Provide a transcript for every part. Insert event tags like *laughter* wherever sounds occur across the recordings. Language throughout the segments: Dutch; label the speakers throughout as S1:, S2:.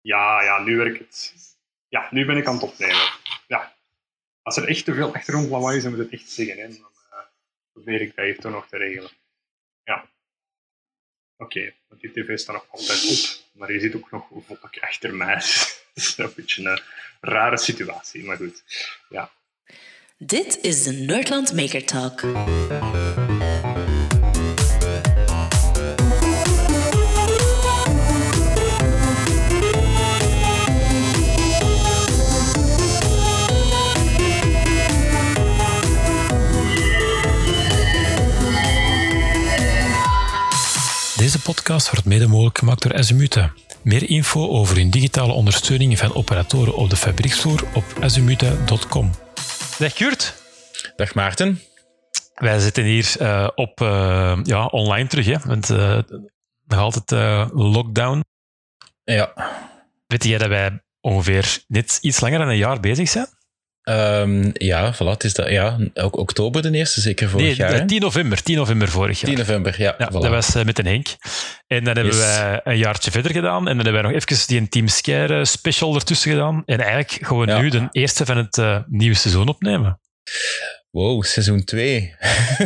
S1: Ja, ja, nu werkt het. Ja, nu ben ik aan het opnemen. Ja. Als er echt te veel achtergrondlawaai is, dan moet het echt zeggen. Hè. Dan uh, probeer ik dat even toch nog te regelen. Ja. Oké, want die tv staat nog altijd op. Maar je ziet ook nog volk achter mij. *laughs* dat is een beetje een rare situatie, maar goed. Ja.
S2: Dit is de Nerdland Maker Talk.
S3: Deze podcast wordt mede mogelijk gemaakt door Azimute. Meer info over hun digitale ondersteuning van operatoren op de fabrieksvloer op azimute.com. Dag Kurt.
S4: Dag Maarten.
S3: Wij zitten hier uh, op uh, ja, online terug, hè? want uh, nog altijd lockdown.
S4: Ja.
S3: Weet jij dat wij ongeveer net iets langer dan een jaar bezig zijn?
S4: Um, ja, voilà, het is dat, ja, ook oktober de eerste, zeker vorig
S3: nee,
S4: jaar.
S3: 10 november, 10 november vorig jaar.
S4: 10 november, ja.
S3: ja
S4: voilà.
S3: Dat was uh, met een Henk. En dan hebben yes. wij een jaartje verder gedaan. En dan hebben wij nog even die Team Scare special ertussen gedaan. En eigenlijk we ja. nu de eerste van het uh, nieuwe seizoen opnemen.
S4: Wow, seizoen 2.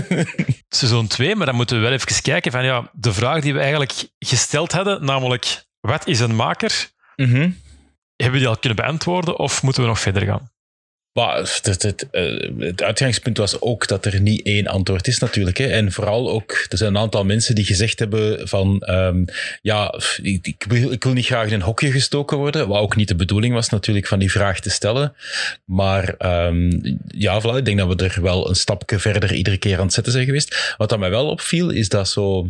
S4: *laughs*
S3: seizoen 2, maar dan moeten we wel even kijken van ja, de vraag die we eigenlijk gesteld hadden, namelijk wat is een maker?
S4: Mm -hmm.
S3: Hebben we die al kunnen beantwoorden of moeten we nog verder gaan?
S4: Maar het, het, het, uitgangspunt was ook dat er niet één antwoord is natuurlijk. Hè. En vooral ook, er zijn een aantal mensen die gezegd hebben van um, ja, ik, ik, wil, ik wil niet graag in een hokje gestoken worden. Wat ook niet de bedoeling was natuurlijk van die vraag te stellen. Maar um, ja, voilà, ik denk dat we er wel een stapje verder iedere keer aan het zetten zijn geweest. Wat dat mij wel opviel, is dat zo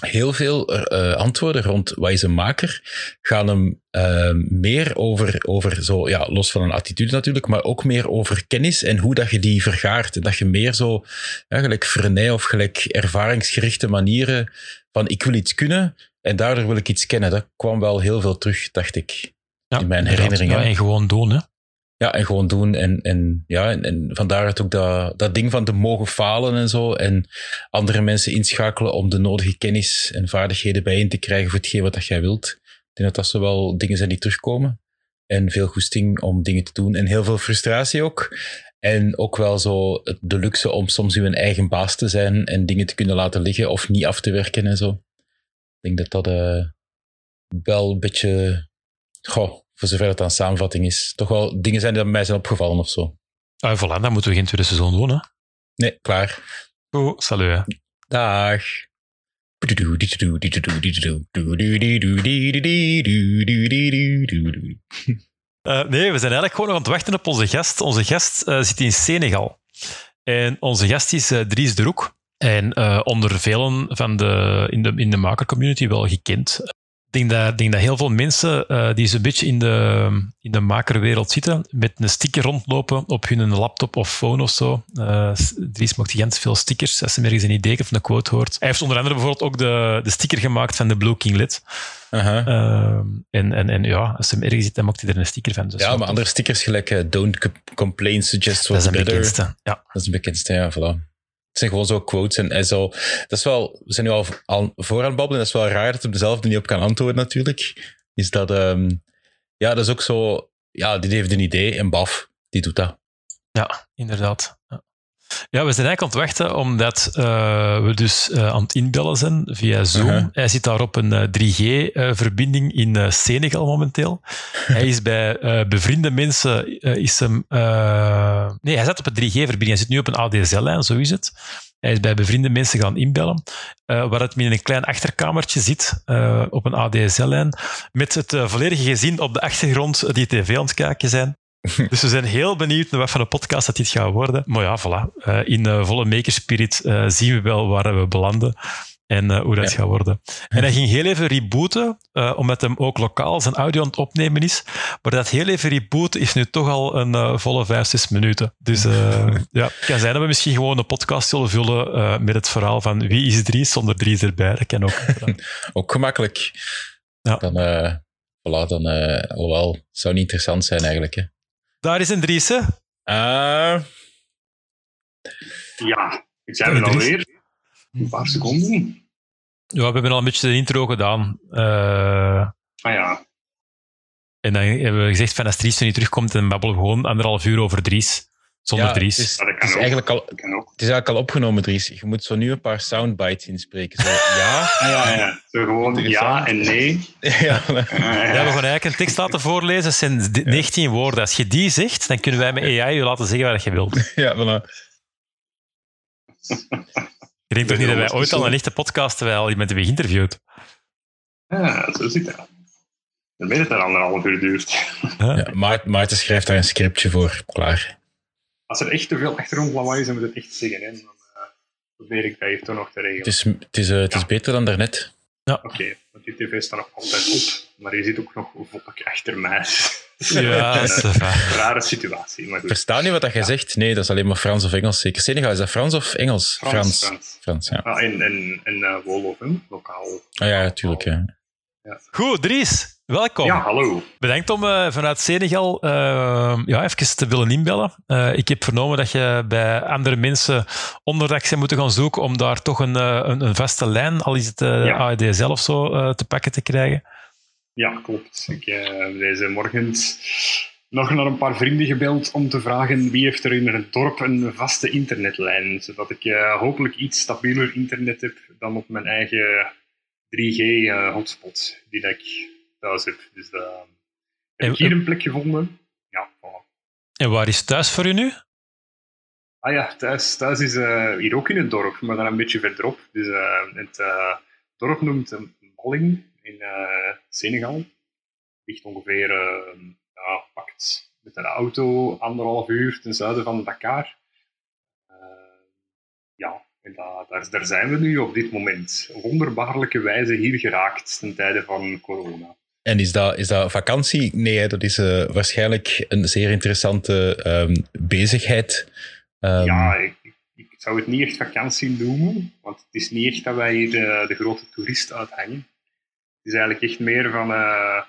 S4: heel veel uh, antwoorden rond wat is een maker gaan hem uh, meer over, over zo, ja, los van een attitude natuurlijk, maar ook meer over kennis en hoe dat je die vergaart. En dat je meer zo, ja, gelijk vernij of gelijk ervaringsgerichte manieren van ik wil iets kunnen en daardoor wil ik iets kennen. Dat kwam wel heel veel terug, dacht ik,
S3: ja,
S4: in mijn herinneringen.
S3: Ja, en gewoon doen, hè.
S4: Ja, en gewoon doen. En, en, ja, en, en vandaar ook dat, dat ding van te mogen falen en zo. En andere mensen inschakelen om de nodige kennis en vaardigheden bijeen te krijgen voor hetgeen wat dat jij wilt. Ik denk dat dat zo wel dingen zijn die terugkomen. En veel goesting om dingen te doen. En heel veel frustratie ook. En ook wel zo de luxe om soms uw eigen baas te zijn en dingen te kunnen laten liggen of niet af te werken en zo. Ik denk dat dat uh, wel een beetje... Goh, voor zover het aan samenvatting is, toch wel dingen zijn die mij zijn opgevallen of zo.
S3: Ah, voilà, dan moeten we geen tweede seizoen doen, hè?
S4: Nee, klaar.
S3: Goed, salut. Hè.
S4: Dag.
S3: Uh, nee, we zijn eigenlijk gewoon nog aan het wachten op onze gast. Onze gast uh, zit in Senegal. En onze gast is uh, Dries de Roek. En onder velen van de, in, de, in de makercommunity wel gekend. Ik denk dat, denk dat heel veel mensen uh, die zo'n beetje in de, in de makerwereld zitten, met een sticker rondlopen op hun laptop of phone of zo. Uh, Dries maakt gigantisch veel stickers. Als ze ergens een idee of een quote hoort. Hij heeft onder andere bijvoorbeeld ook de, de sticker gemaakt van de Blue King Lid.
S4: Uh -huh.
S3: uh, en, en, en ja, als hij ergens zit, dan maakt hij er een sticker van. Dus
S4: ja, maar andere stickers gelijk Don't Complain, Suggest
S3: what's
S4: better.
S3: Dat is een bekendste, ja.
S4: Dat is een bekendste, ja, voilà. Het zijn gewoon zo quotes en, en zo. Dat is wel, we zijn nu al, al voor aan het babbelen. Dat is wel raar dat hij dezelfde niet op kan antwoorden, natuurlijk. Is dat, um, ja, dat is ook zo. Ja, die heeft een idee en baf, die doet dat.
S3: Ja, inderdaad. Ja. Ja, we zijn eigenlijk aan het wachten omdat uh, we dus uh, aan het inbellen zijn via Zoom. Hij zit daar op een 3G-verbinding in Senegal momenteel. hij is bij bevriende mensen, is hem... nee, hij zat op een 3G-verbinding. Hij zit nu op een ADSL-lijn, zo is het. Hij is bij bevriende mensen gaan inbellen, waar het in een klein achterkamertje zit, op een ADSL-lijn, met het volledige gezin op de achtergrond die tv aan het kijken zijn. *laughs* dus we zijn heel benieuwd naar wat van een podcast dat dit gaat worden. Maar ja, voilà. Uh, in uh, volle makerspirit uh, zien we wel waar we belanden en hoe dat ja. gaat worden. En hij ging heel even rebooten, omdat hem ook lokaal zijn audio aan het opnemen is. Maar dat heel even rebooten is nu toch al een volle vijf, zes minuten. Dus *laughs* ja, het kan zijn dat we misschien gewoon een podcast zullen vullen met het verhaal van wie is Dries zonder Dries erbij. Dat kan ook. *laughs*
S4: ook gemakkelijk.
S3: Ja.
S4: Dan, voilà, dan alhoewel, het zou niet interessant zijn eigenlijk, hè.
S3: Daar is een Dries, hè?
S4: Uh...
S1: Ja, ik zijn we alweer. Een paar seconden.
S3: Ja, we hebben al een beetje de intro gedaan. Uh...
S1: Ah ja.
S3: En dan hebben we gezegd van als Dries er niet terugkomt, dan babbelen we gewoon anderhalf uur over Dries. Zonder
S4: Ja,
S3: Dries.
S4: Het is, het
S1: ook.
S4: eigenlijk al,
S1: Dat kan ook.
S4: het is eigenlijk al opgenomen, Dries. Je moet zo nu een paar soundbites inspreken. Zo, *laughs* ja?
S1: Ah, ja, ja. Zo gewoon ja en nee. *laughs*
S4: ja.
S1: Ah,
S3: Ja, we gaan eigenlijk een tekst laten voorlezen. Dat zijn d- 19 woorden. Als je die zegt, dan kunnen wij met AI je laten zeggen wat je wilt. *laughs*
S4: ja, voilà.
S3: Je denkt toch niet dat wij ooit al een echte podcast terwijl al iemand hebben geïnterviewd?
S1: Ja, zo zit dat. Dan weet het dat anderhalf uur duurt.
S4: Ja, Maart- Maarten schrijft daar een scriptje voor. Klaar.
S1: Als er echt te veel achtergrondlawaai is, dan moet het echt zeggen. Hè. Dan eh, probeer ik dat hier toch nog te regelen.
S4: Het is, het is, eh, het is beter dan daarnet.
S1: Oké, want die tv staat nog altijd op. Maar je zit ook nog volk achter mij.
S3: Ja, *laughs* dat is
S1: een rare situatie. Maar goed.
S4: Verstaan je wat dat jij zegt? Nee, dat is alleen maar Frans of Engels zeker. Senegal, is dat Frans of Engels?
S1: Frans.
S4: Frans,
S1: Frans.
S4: ja.
S1: Ah, en en, en uh, Wolof, lokaal.
S4: Ah ja, natuurlijk. Ja.
S3: Goed, Dries, welkom.
S1: Ja, hallo.
S3: Bedankt om eh, vanuit Senegal eh, ja, even te willen inbellen. Eh, ik heb vernomen dat je bij andere mensen onderdak zijn moeten gaan zoeken om daar toch een, een, een vaste lijn, al is het
S1: Ja.
S3: AEDSL of zo, te pakken te krijgen.
S1: Ja, klopt. Ik heb deze morgen nog naar een paar vrienden gebeld om te vragen wie heeft er in het dorp een vaste internetlijn, zodat ik hopelijk iets stabieler internet heb dan op mijn eigen 3G-hotspot die dat ik thuis heb. Dus dat heb
S3: En-
S1: ik hier een plek gevonden. Ja, voilà.
S3: En waar is thuis voor u nu?
S1: Ah ja, thuis, thuis is eh, hier ook in het dorp, maar dan een beetje verderop. Dus eh, het eh, dorp noemt Balling in Senegal. Ligt ongeveer, eh, ja, pakt met een auto anderhalf uur ten zuiden van Dakar. Ja, en da- daar, daar zijn we nu op dit moment. Wonderbaarlijke wijze hier geraakt ten tijde van corona.
S4: En is dat, is dat vakantie? Nee, dat is eh, waarschijnlijk een zeer interessante ehm, bezigheid. Ehm,
S1: Ja, ik, zou het niet echt vakantie noemen, want het is niet echt dat wij hier de, de grote toerist uithangen. Het is eigenlijk echt meer van eh,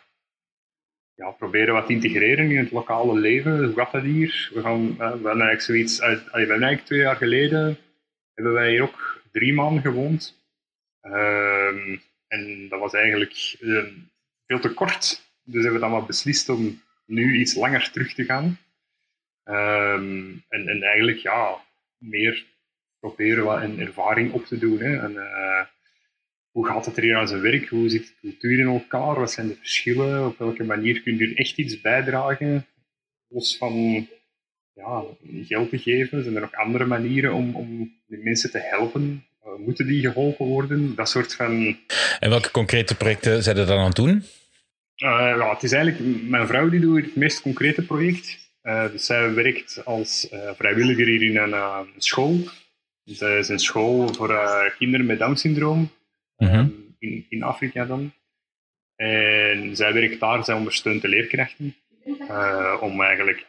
S1: ja, proberen wat te integreren in het lokale leven. Hoe dat hier? We, gaan, we hebben eigenlijk zoiets uit, we hebben eigenlijk twee jaar geleden hebben wij hier ook drie maanden gewoond. Ehm, en dat was eigenlijk veel te kort. Dus hebben we dan maar beslist om nu iets langer terug te gaan. Ehm, en, en eigenlijk ja, meer proberen wat een ervaring op te doen. Hè. En, eh, hoe gaat het er hier aan zijn werk? Hoe zit de cultuur in elkaar? Wat zijn de verschillen? Op welke manier kun je echt iets bijdragen? Los van ja, geld te geven, zijn er nog andere manieren om, om de mensen te helpen? Eh, moeten die geholpen worden? Dat soort van
S4: En welke concrete projecten zijn er dan aan het doen?
S1: eh, ja, het is eigenlijk mijn vrouw die doet het meest concrete project. Eh, dus zij werkt als eh, vrijwilliger hier in een eh, school. Dus dat is een school voor eh, kinderen met Down-syndroom
S4: Mhm.
S1: in, in Afrika dan. En zij werkt daar, zij ondersteunt de leerkrachten eh, om eigenlijk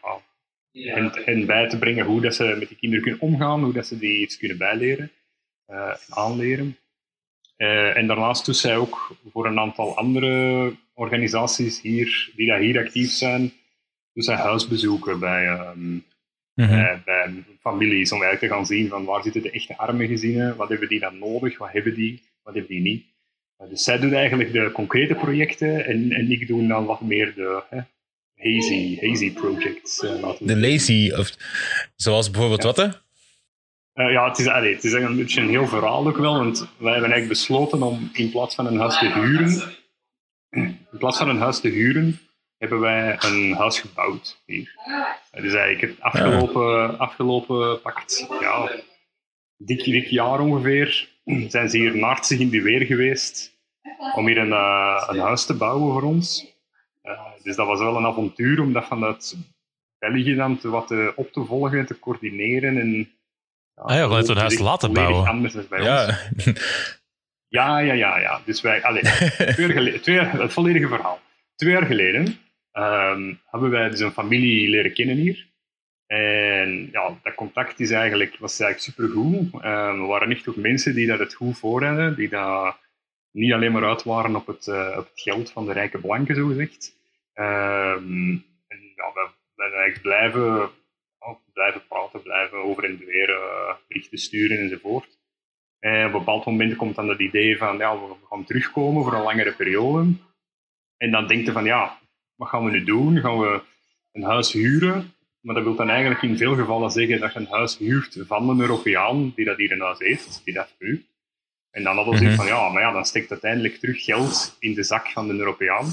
S1: ja, hen, hen bij te brengen hoe dat ze met die kinderen kunnen omgaan, hoe dat ze die iets kunnen bijleren en aanleren. Eh, en daarnaast doet zij ook voor een aantal andere organisaties hier, die daar hier actief zijn, doet zij huisbezoeken bij, ehm,
S4: Mhm.
S1: bij, bij families, om eigenlijk te gaan zien van waar zitten de echte arme gezinnen, wat hebben die dan nodig, wat hebben die, wat hebben die niet. Eh, dus zij doet eigenlijk de concrete projecten en, en ik doe dan wat meer de hè, hazy, hazy projects. eh,
S4: De lazy, of, zoals bijvoorbeeld wat? Hè?
S1: Eh, ja, het is, allee, het is een beetje een heel verhaal ook wel, want wij hebben eigenlijk besloten om in plaats van een huis te huren, in plaats van een huis te huren, hebben wij een huis gebouwd hier. Het is eigenlijk het afgelopen, afgelopen pakt, ja, dik, dik jaar ongeveer, zijn ze hier naartsig in de weer geweest om hier een, eh, een huis te bouwen voor ons. Eh, dus dat was wel een avontuur om dat vanuit België dan te, wat te, op te volgen, te coördineren en
S3: Ah ja, vanuit een huis laten bouwen.
S1: anders dan bij ons.
S4: Ja.
S1: Ja, ja, ja, ja. Dus wij, allee, *laughs* twee jaar geleden, twee jaar, het volledige verhaal. Twee jaar geleden ehm, hebben wij dus een familie leren kennen hier. En ja, dat contact is eigenlijk, was eigenlijk supergoed. Ehm we waren echt ook mensen die dat het goed voor hadden, die dat niet alleen maar uit waren op het, eh, op het geld van de rijke blanken, zogezegd. Ehm en ja, we we zijn eigenlijk blijven, ja, blijven praten, blijven over en weer eh, berichten sturen enzovoort. En op een bepaald moment komt dan het idee van, ja, we gaan terugkomen voor een langere periode. En dan denk je van, ja, wat gaan we nu doen? Gaan we een huis huren? Maar dat wil dan eigenlijk in veel gevallen zeggen dat je een huis huurt van een Europeaan die dat hier een huis heeft, die dat huurt. En dan hadden ze
S4: Mhm.
S1: van ja, maar ja, dan steekt uiteindelijk terug geld in de zak van de Europeaan.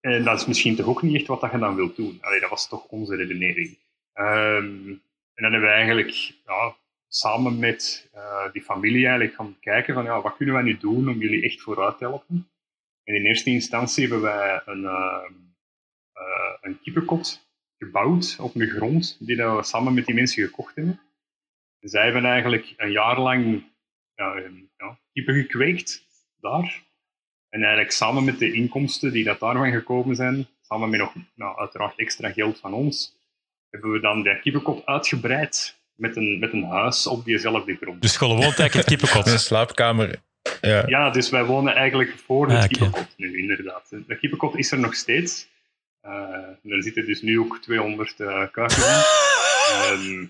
S1: En dat is misschien toch ook niet echt wat dat je dan wilt doen. Allee, dat was toch onze redenering. Ehm, en dan hebben we eigenlijk ja, samen met eh, die familie eigenlijk gaan kijken van ja, wat kunnen wij nu doen om jullie echt vooruit te helpen. En in eerste instantie hebben wij een, eh, een kippenkot gebouwd op de grond, die dat we samen met die mensen gekocht hebben. En zij hebben eigenlijk een jaar lang ja, ehm, kippen gekweekt daar. En eigenlijk samen met de inkomsten die dat daarvan gekomen zijn, samen met nog nou, uiteraard extra geld van ons, hebben we dan de kippenkot uitgebreid met een, met een huis op diezelfde grond.
S3: Dus gewoon woont eigenlijk in het *laughs*
S4: Een
S3: kippenkot.
S4: slaapkamer. Ja.
S1: Ja, dus wij wonen eigenlijk voor het
S3: Ah,
S1: nu, inderdaad. De kippenkot is er nog steeds. Eh, er zitten dus nu ook 200 eh kuikens in. *laughs* Ehm,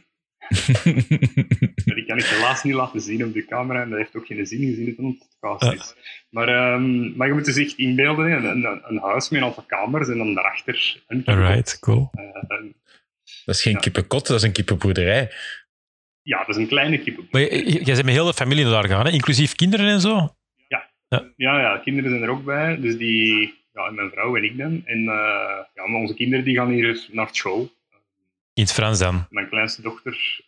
S1: die kan ik helaas niet laten zien op de camera. En dat heeft ook geen zin gezien het een podcast is. Maar, ehm, maar je moet dus echt inbeelden, hè, een, een, een huis met een aantal kamers en dan daarachter een.
S3: Alright, cool.
S1: Eh,
S4: Dat is geen
S1: Ja.
S4: kippenkot, dat is een kippenboerderij.
S1: ja, dat is een kleine kippenkot.
S3: Maar j- j- jij bent met heel de familie daar gegaan, hè? inclusief kinderen en zo?
S1: Ja, ja, kinderen zijn er ook bij. Dus die, ja, mijn vrouw en ik dan. En eh, ja, maar onze kinderen die gaan hier naar school.
S3: In het Frans dan.
S1: Mijn kleinste dochter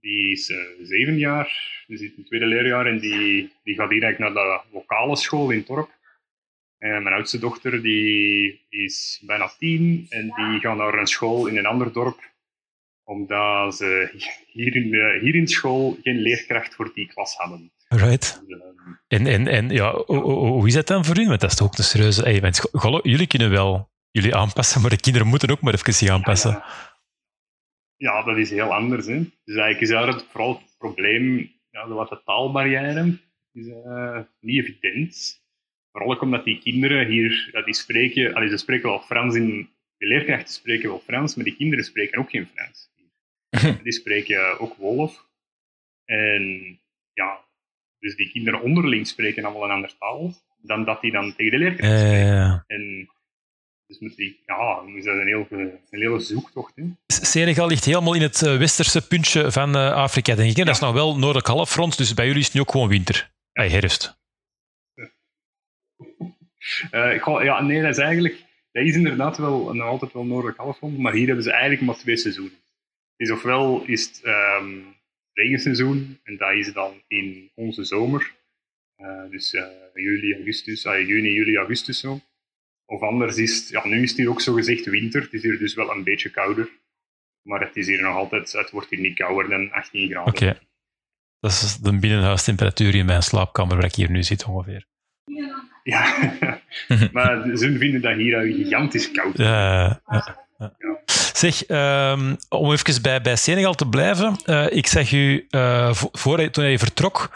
S1: die is eh, zeven jaar, die zit in het tweede leerjaar en die, die gaat hier eigenlijk naar de lokale school in het dorp. En mijn oudste dochter die is bijna tien en die gaat naar een school in een ander dorp, omdat ze hier in, eh, hier in school geen leerkracht voor die klas hadden.
S3: Alright.
S1: Dus, eh,
S3: En, en, en ja, hoe, is dat dan voor u? Want dat is toch ook een serieuze... Jullie kunnen wel jullie aanpassen, maar de kinderen moeten ook maar even zich aanpassen.
S1: Ja, ja, dat is heel anders. Hè. Dus eigenlijk is daar het, vooral het probleem, ja, de, wat de taalbarrière is eh, niet evident. Vooral ook omdat die kinderen hier, ja, die spreken, allee, ze spreken wel Frans in, de leerkrachten spreken wel Frans, maar die kinderen spreken ook geen Frans. *laughs* Die spreken ook Wolof. En ja, dus die kinderen onderling spreken allemaal een andere taal dan dat die dan tegen de leerkracht spreken.
S3: Eh,
S1: En dus moet die, ja, dus dat is een, heel, een hele zoektocht. Hè.
S3: Senegal ligt helemaal in het eh, westerse puntje van eh, Afrika, denk ik. hè? Dat is nog wel noordelijk halfrond, dus bij jullie is het nu ook gewoon winter. Hey, herfst.
S1: Eh, ik ga- ja, nee, dat is eigenlijk, dat is inderdaad wel nog altijd wel noordelijk halfrond, maar hier hebben ze eigenlijk maar twee seizoenen. Dus ofwel is het ehm, regenseizoen, en dat is dan in onze zomer, Eh, dus eh, juli, augustus, ah, juni, juli, augustus zo. Of anders is het, ja, nu is het hier ook zo gezegd winter, het is hier dus wel een beetje kouder. Maar het is hier nog altijd, het wordt hier niet kouder dan 18 graden.
S3: Oké. Dat is de binnenhuistemperatuur in mijn slaapkamer waar ik hier nu zit ongeveer.
S1: Ja, *laughs* maar ze vinden dat hier gigantisch koud.
S3: Ja, ja, ja. Zeg, ehm, om even bij, bij Senegal te blijven. eh, ik zag u, eh, vo- voor, toen je vertrok,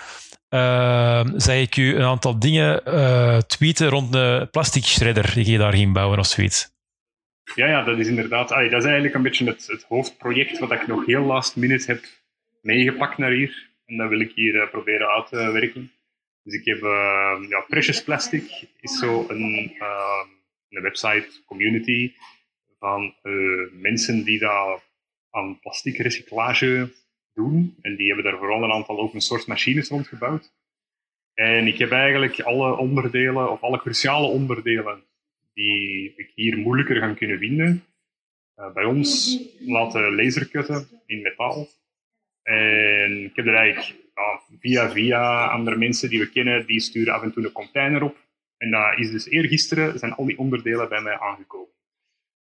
S3: uh, zag ik u een aantal dingen eh, tweeten rond de plastic shredder die je daar ging bouwen of zoiets.
S1: Ja, ja, dat is inderdaad. allee, dat is eigenlijk een beetje het, het hoofdproject wat ik nog heel last minute heb meegepakt naar hier. En dat wil ik hier eh, proberen uit te werken. Dus ik heb eh, ja, Precious Plastic is zo een, eh, een website, community van eh, mensen die daar aan plastic recyclage doen. En die hebben daar vooral een aantal open source machines rondgebouwd. En ik heb eigenlijk alle onderdelen, of alle cruciale onderdelen die ik hier moeilijker gaan kunnen vinden, uh, bij ons laten lasercutten in metaal. En ik heb er eigenlijk via via andere mensen die we kennen, die sturen af en toe een container op. En dat is dus eergisteren zijn al die onderdelen bij mij aangekomen.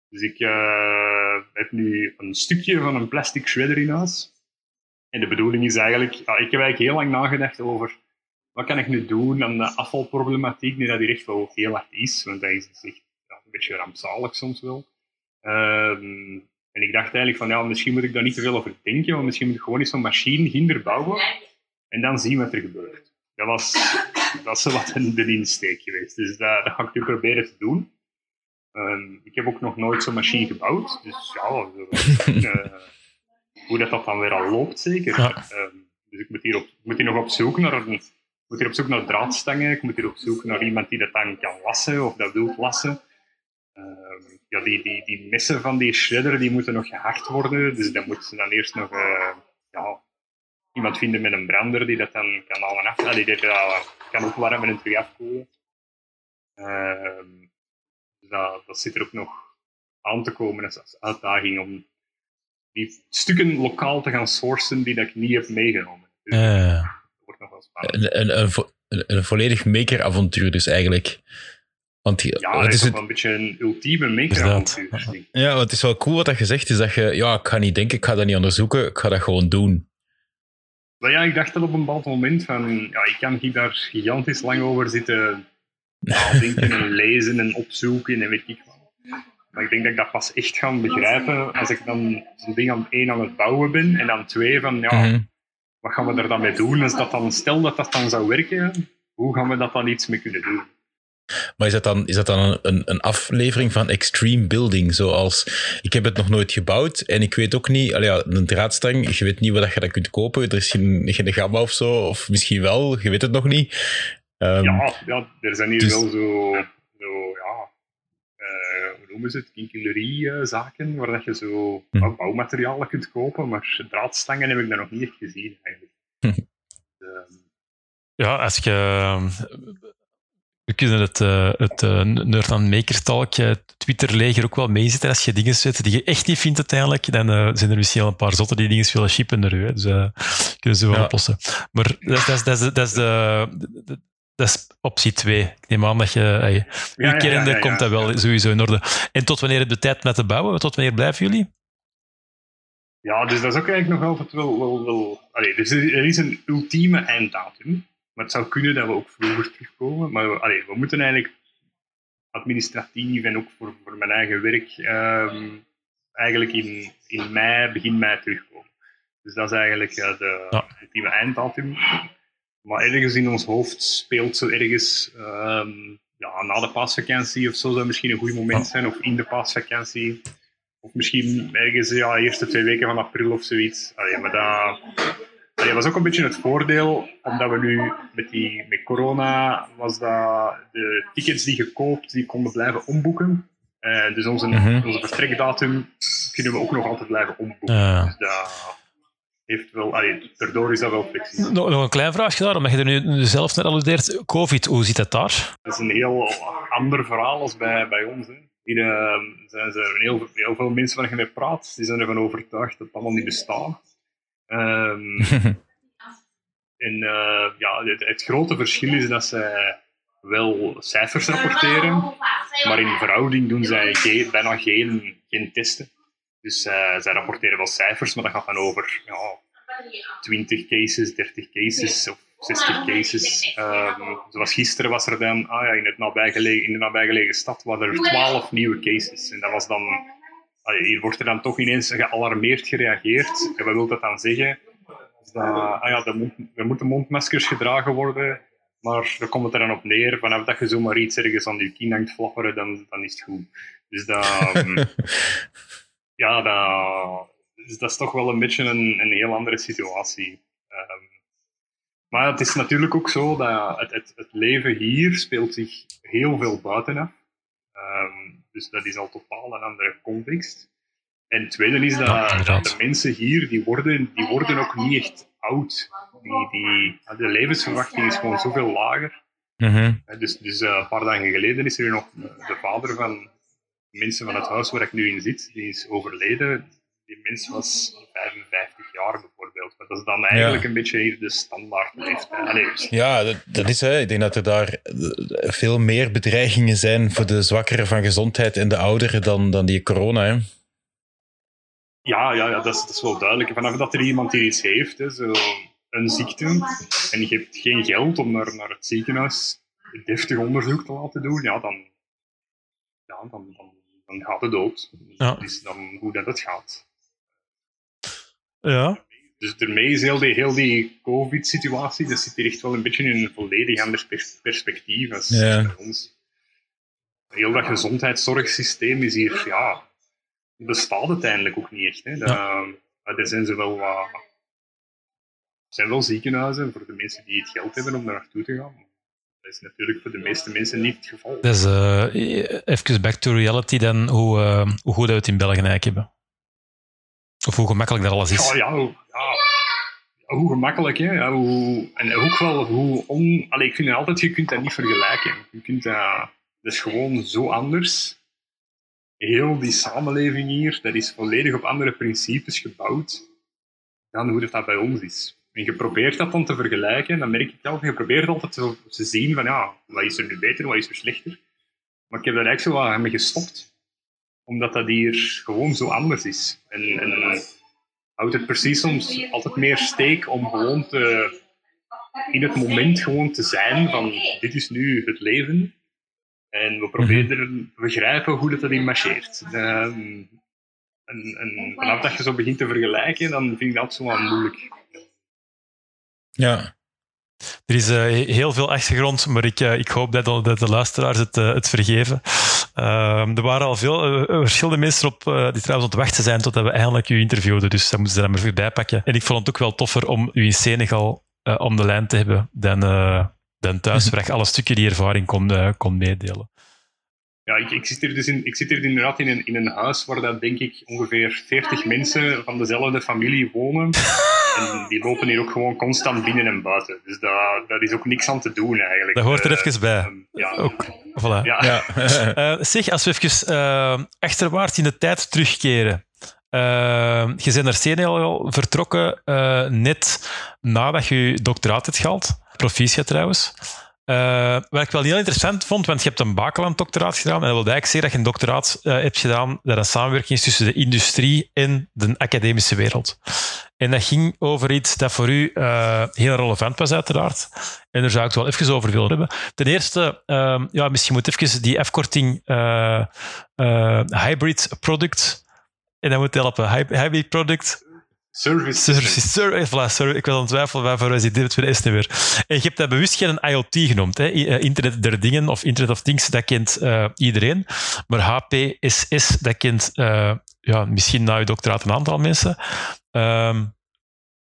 S1: Dus ik uh, heb nu een stukje van een plastic shredder in huis. En de bedoeling is eigenlijk, ja, ik heb eigenlijk heel lang nagedacht over wat kan ik nu doen aan de afvalproblematiek, nu dat die echt wel heel hard is, want dat is echt ja, een beetje rampzalig soms wel. Um, en ik dacht eigenlijk van, ja, misschien moet ik daar niet te veel over denken, want misschien moet ik gewoon eens zo'n machine hinder bouwen en dan zien wat er gebeurt. Dat was, dat is wat een, de insteek geweest. Dus dat, dat ga ik nu proberen te doen. Um, ik heb ook nog nooit zo'n machine gebouwd, dus ja, uh, hoe dat, dat dan weer al loopt zeker.
S3: Ja.
S1: Um, dus ik moet hier, op, moet hier nog op zoek naar een, ik moet hier op zoek naar draadstangen, ik moet hier op zoek naar iemand die dat dan kan lassen of dat wil lassen. Um, ja, die, die, die messen van die shredder die moeten nog gehard worden. Dus moeten ze dan eerst nog eh, iemand vinden met een brander die dat dan kan al af, ah, die uh, kan opwarmen en terug afkoelen. Dus dat, dat zit er ook nog aan te komen als uitdaging om die stukken lokaal te gaan sourcen die dat ik niet heb meegenomen. Dus
S3: Eh,
S1: dat wordt nog wel spannend.
S4: Een, een, een, vo- een, een volledig maker-avontuur dus eigenlijk. Want
S1: Ja,
S4: het is het,
S1: wel een beetje een ultieme maker-avontuur.
S4: ja, het is wel cool wat dat je zegt, is dat je, ja, ik ga niet denken, ik ga dat niet onderzoeken, ik ga dat gewoon doen.
S1: Ja, ik dacht dat op een bepaald moment van, ja, ik kan hier daar gigantisch lang over zitten *laughs* nadenken en lezen en opzoeken en weet ik wat. Maar ik denk dat ik dat pas echt ga begrijpen als ik dan zo'n ding aan één aan het bouwen ben en dan twee van, ja,
S4: Mhm.
S1: wat gaan we er dan mee doen? Als dat dan, stel dat dat dan zou werken, hoe gaan we dat dan iets mee kunnen doen?
S4: Maar is dat dan, is dat dan een, een, een aflevering van Extreme Building? Zoals, ik heb het nog nooit gebouwd en ik weet ook niet, ja, een draadstang, je weet niet waar je dat kunt kopen. Er is geen, geen gamma of zo, of misschien wel, je weet het nog niet. Ehm,
S1: Ja, ja, er zijn hier
S4: dus-
S1: wel zo, zo ja, eh, hoe noemen ze het, kinkelierie-zaken, waar dat je zo
S4: Hm.
S1: bouw- bouwmaterialen kunt kopen, maar draadstangen heb ik daar nog niet echt gezien, eigenlijk.
S4: Hm. *laughs*
S1: Ehm,
S3: ja, als je... We kunnen het, eh het eh, Nerd aan Maker Talk eh, Twitter-leger ook wel meezitten. Als je dingen zet die je echt niet vindt uiteindelijk, dan eh, zijn er misschien wel een paar zotten die dingen willen shippen naar u. Hè. Dus eh, kunnen ze wel
S4: Ja.
S3: oplossen. Maar dat is, dat is, dat is, dat is, de, de- dat is optie 2. Ik neem aan dat je... Hey,
S1: ja,
S3: uw
S1: ja,
S3: kennende
S1: ja, ja,
S3: komt dat wel sowieso in orde. En tot wanneer heb je de tijd met te bouwen? Tot wanneer blijven jullie?
S1: Ja, dus dat is ook eigenlijk nog altijd wel... wel, wel allee, dus er is een ultieme einddatum, maar het zou kunnen dat we ook vroeger terugkomen. Maar we, allee, we moeten eigenlijk administratief en ook voor, voor mijn eigen werk ehm, eigenlijk in, in mei, begin mei terugkomen. Dus dat is eigenlijk de
S3: Ja.
S1: ultieme einddatum. Maar ergens in ons hoofd speelt zo ergens ehm, ja, na de paasvakantie of zo zou misschien een goed moment zijn, of in de paasvakantie. Of misschien ergens ja, eerste twee weken van april of zoiets. Allee, maar dat, allee, was ook een beetje het voordeel, omdat we nu met, die, met corona was dat de tickets die gekoopt, die konden blijven omboeken. Eh, dus onze,
S4: Mhm.
S1: onze vertrekdatum kunnen we ook nog altijd blijven omboeken. Dus dat heeft wel, allee, daardoor is dat wel flexibel.
S3: Nog, nog een klein vraagje daar, omdat je er nu zelf naar alludeert. Covid, hoe zit dat daar?
S1: Dat is een heel ander verhaal als bij, bij ons. Hè. Hier eh, zijn er heel, heel veel mensen waar je mee praat, die zijn ervan overtuigd dat het allemaal niet bestaat. Ehm, *laughs* en eh, ja, het, het grote verschil is dat zij wel cijfers rapporteren, maar in verhouding doen zij geen, bijna geen, geen testen. Dus eh, zij rapporteren wel cijfers, maar dat gaat dan over ja, 20 cases, 30 cases of 60 cases. Ehm, zoals gisteren was er dan, ah ja, in, het nabijgelegen, in de nabijgelegen stad waren er 12 nieuwe cases. En dat was dan, hier wordt er dan toch ineens gealarmeerd gereageerd. En wat wil dat dan zeggen? Dat, ah ja, er, moet, er moeten mondmaskers gedragen worden, maar daar komt het er dan op neer. Vanaf dat je zomaar iets ergens aan je kin hangt flapperen, dan, dan is het goed. Dus dat, ehm, *laughs* ja, dat, dus dat is toch wel een beetje een, een heel andere situatie. Ehm, maar het is natuurlijk ook zo dat het, het, het leven hier speelt zich heel veel buiten af. Dus dat is al totaal een andere context. En het tweede is dat,
S3: Ja, inderdaad.
S1: dat de mensen hier, die worden, die worden ook niet echt oud. Die, die, de levensverwachting is gewoon zoveel lager.
S4: Mhm.
S1: Dus, dus eh, een paar dagen geleden is er nog eh, de vader van mensen van het huis waar ik nu in zit, die is overleden. Die mens was 55 jaar bijvoorbeeld. Maar dat is dan eigenlijk een beetje hier de standaard leeftijd. Allee,
S4: Ja, dat, dat is hè. Ik denk dat er daar veel meer bedreigingen zijn voor de zwakkeren van gezondheid en de ouderen dan, dan die corona. Hè.
S1: ja, ja, ja dat, is, dat is wel duidelijk. Vanaf dat er iemand hier iets heeft, hè, zo een ziekte, en je hebt geen geld om naar, naar het ziekenhuis deftig onderzoek te laten doen, ja, dan, ja, dan, dan, dan gaat het dood. Dus
S3: Ja.
S1: Is dan hoe dat het gaat.
S3: Ja.
S1: Dus daarmee is heel die, heel die COVID-situatie, dat zit hier echt wel een beetje in een volledig ander pers- perspectief als,
S4: Ja.
S1: als bij ons. Heel dat gezondheidszorgsysteem is hier, ja, bestaat uiteindelijk ook niet echt. Hè. Dat, maar er zijn zowel wat, er zijn wel ziekenhuizen voor de mensen die het geld hebben om daar naartoe te gaan. Dat is natuurlijk voor de meeste mensen niet het geval.
S3: Dus uh, even back to reality dan, hoe, uh, hoe goed we het in België eigenlijk hebben. Of hoe gemakkelijk dat alles is.
S1: Ja, ja, ja hoe gemakkelijk, hè. Hoe, en ook wel hoe on... Allee, ik vind het altijd, je kunt dat niet vergelijken. Je kunt dat... Dat is gewoon zo anders. Heel die samenleving hier, dat is volledig op andere principes gebouwd dan hoe dat bij ons is. En je probeert dat dan te vergelijken, dan merk ik altijd, je probeert altijd te zien van ja, wat is er nu beter, wat is er slechter. Maar ik heb daar eigenlijk zo wat mee gestopt. Omdat dat hier gewoon zo anders is. En, en houdt het precies soms altijd meer steek om gewoon te, in het moment gewoon te zijn van dit is nu het leven. En we proberen te begrijpen hoe dat, dat in marcheert. Um, en, en vanaf dat je zo begint te vergelijken, dan vind ik dat zo wel moeilijk.
S4: Ja.
S3: Er is uh, heel veel achtergrond, maar ik, uh, ik hoop dat de, dat de luisteraars het, uh, het vergeven. Er waren al veel verschillende mensen op, die trouwens wachten zijn totdat we eindelijk u interviewden, dus dat moeten ze dan maar voorbij pakken. En ik vond het ook wel toffer om u in Senegal om de lijn te hebben dan, dan thuis, waar je alle stukken die ervaring kon, kon meedelen.
S1: Ja, ik, ik, zit hier dus in, ik zit hier inderdaad in een, in een huis waar dat, denk ik ongeveer 40 mensen van dezelfde familie wonen. *laughs* En die lopen hier ook gewoon constant binnen en buiten. Dus daar, daar is ook niks aan te doen eigenlijk.
S3: Dat hoort er even bij. Uh, ja. Ook, voilà. ja. ja. uh, *laughs* zeg, als we even uh, achterwaarts in de tijd terugkeren. je bent naar Senegal vertrokken net nadat je je doctoraat hebt gehaald. Proficiat trouwens. Uh, wat ik wel heel interessant vond, want je hebt een Bakeland-doctoraat gedaan. En dat wil eigenlijk zeggen dat je een doctoraat uh, hebt gedaan dat een samenwerking is tussen de industrie en de academische wereld. En dat ging over iets dat voor u uh, heel relevant was, uiteraard. En daar zou ik het wel even over willen hebben. Ten eerste, ehm, ja, misschien moet even die afkorting hybrid product. En dan moet helpen. Hybrid product
S1: Service.
S3: Service. Service. Voilà, service. Ik was aan het twijfelen waarvoor is dit weer is weer. En je hebt dat bewust geen IoT genoemd. Hè? Eh, Internet der dingen of Internet of Things, dat kent uh, iedereen. Maar HPSS, dat kent uh, ja, misschien na je doctoraat een aantal mensen. Um,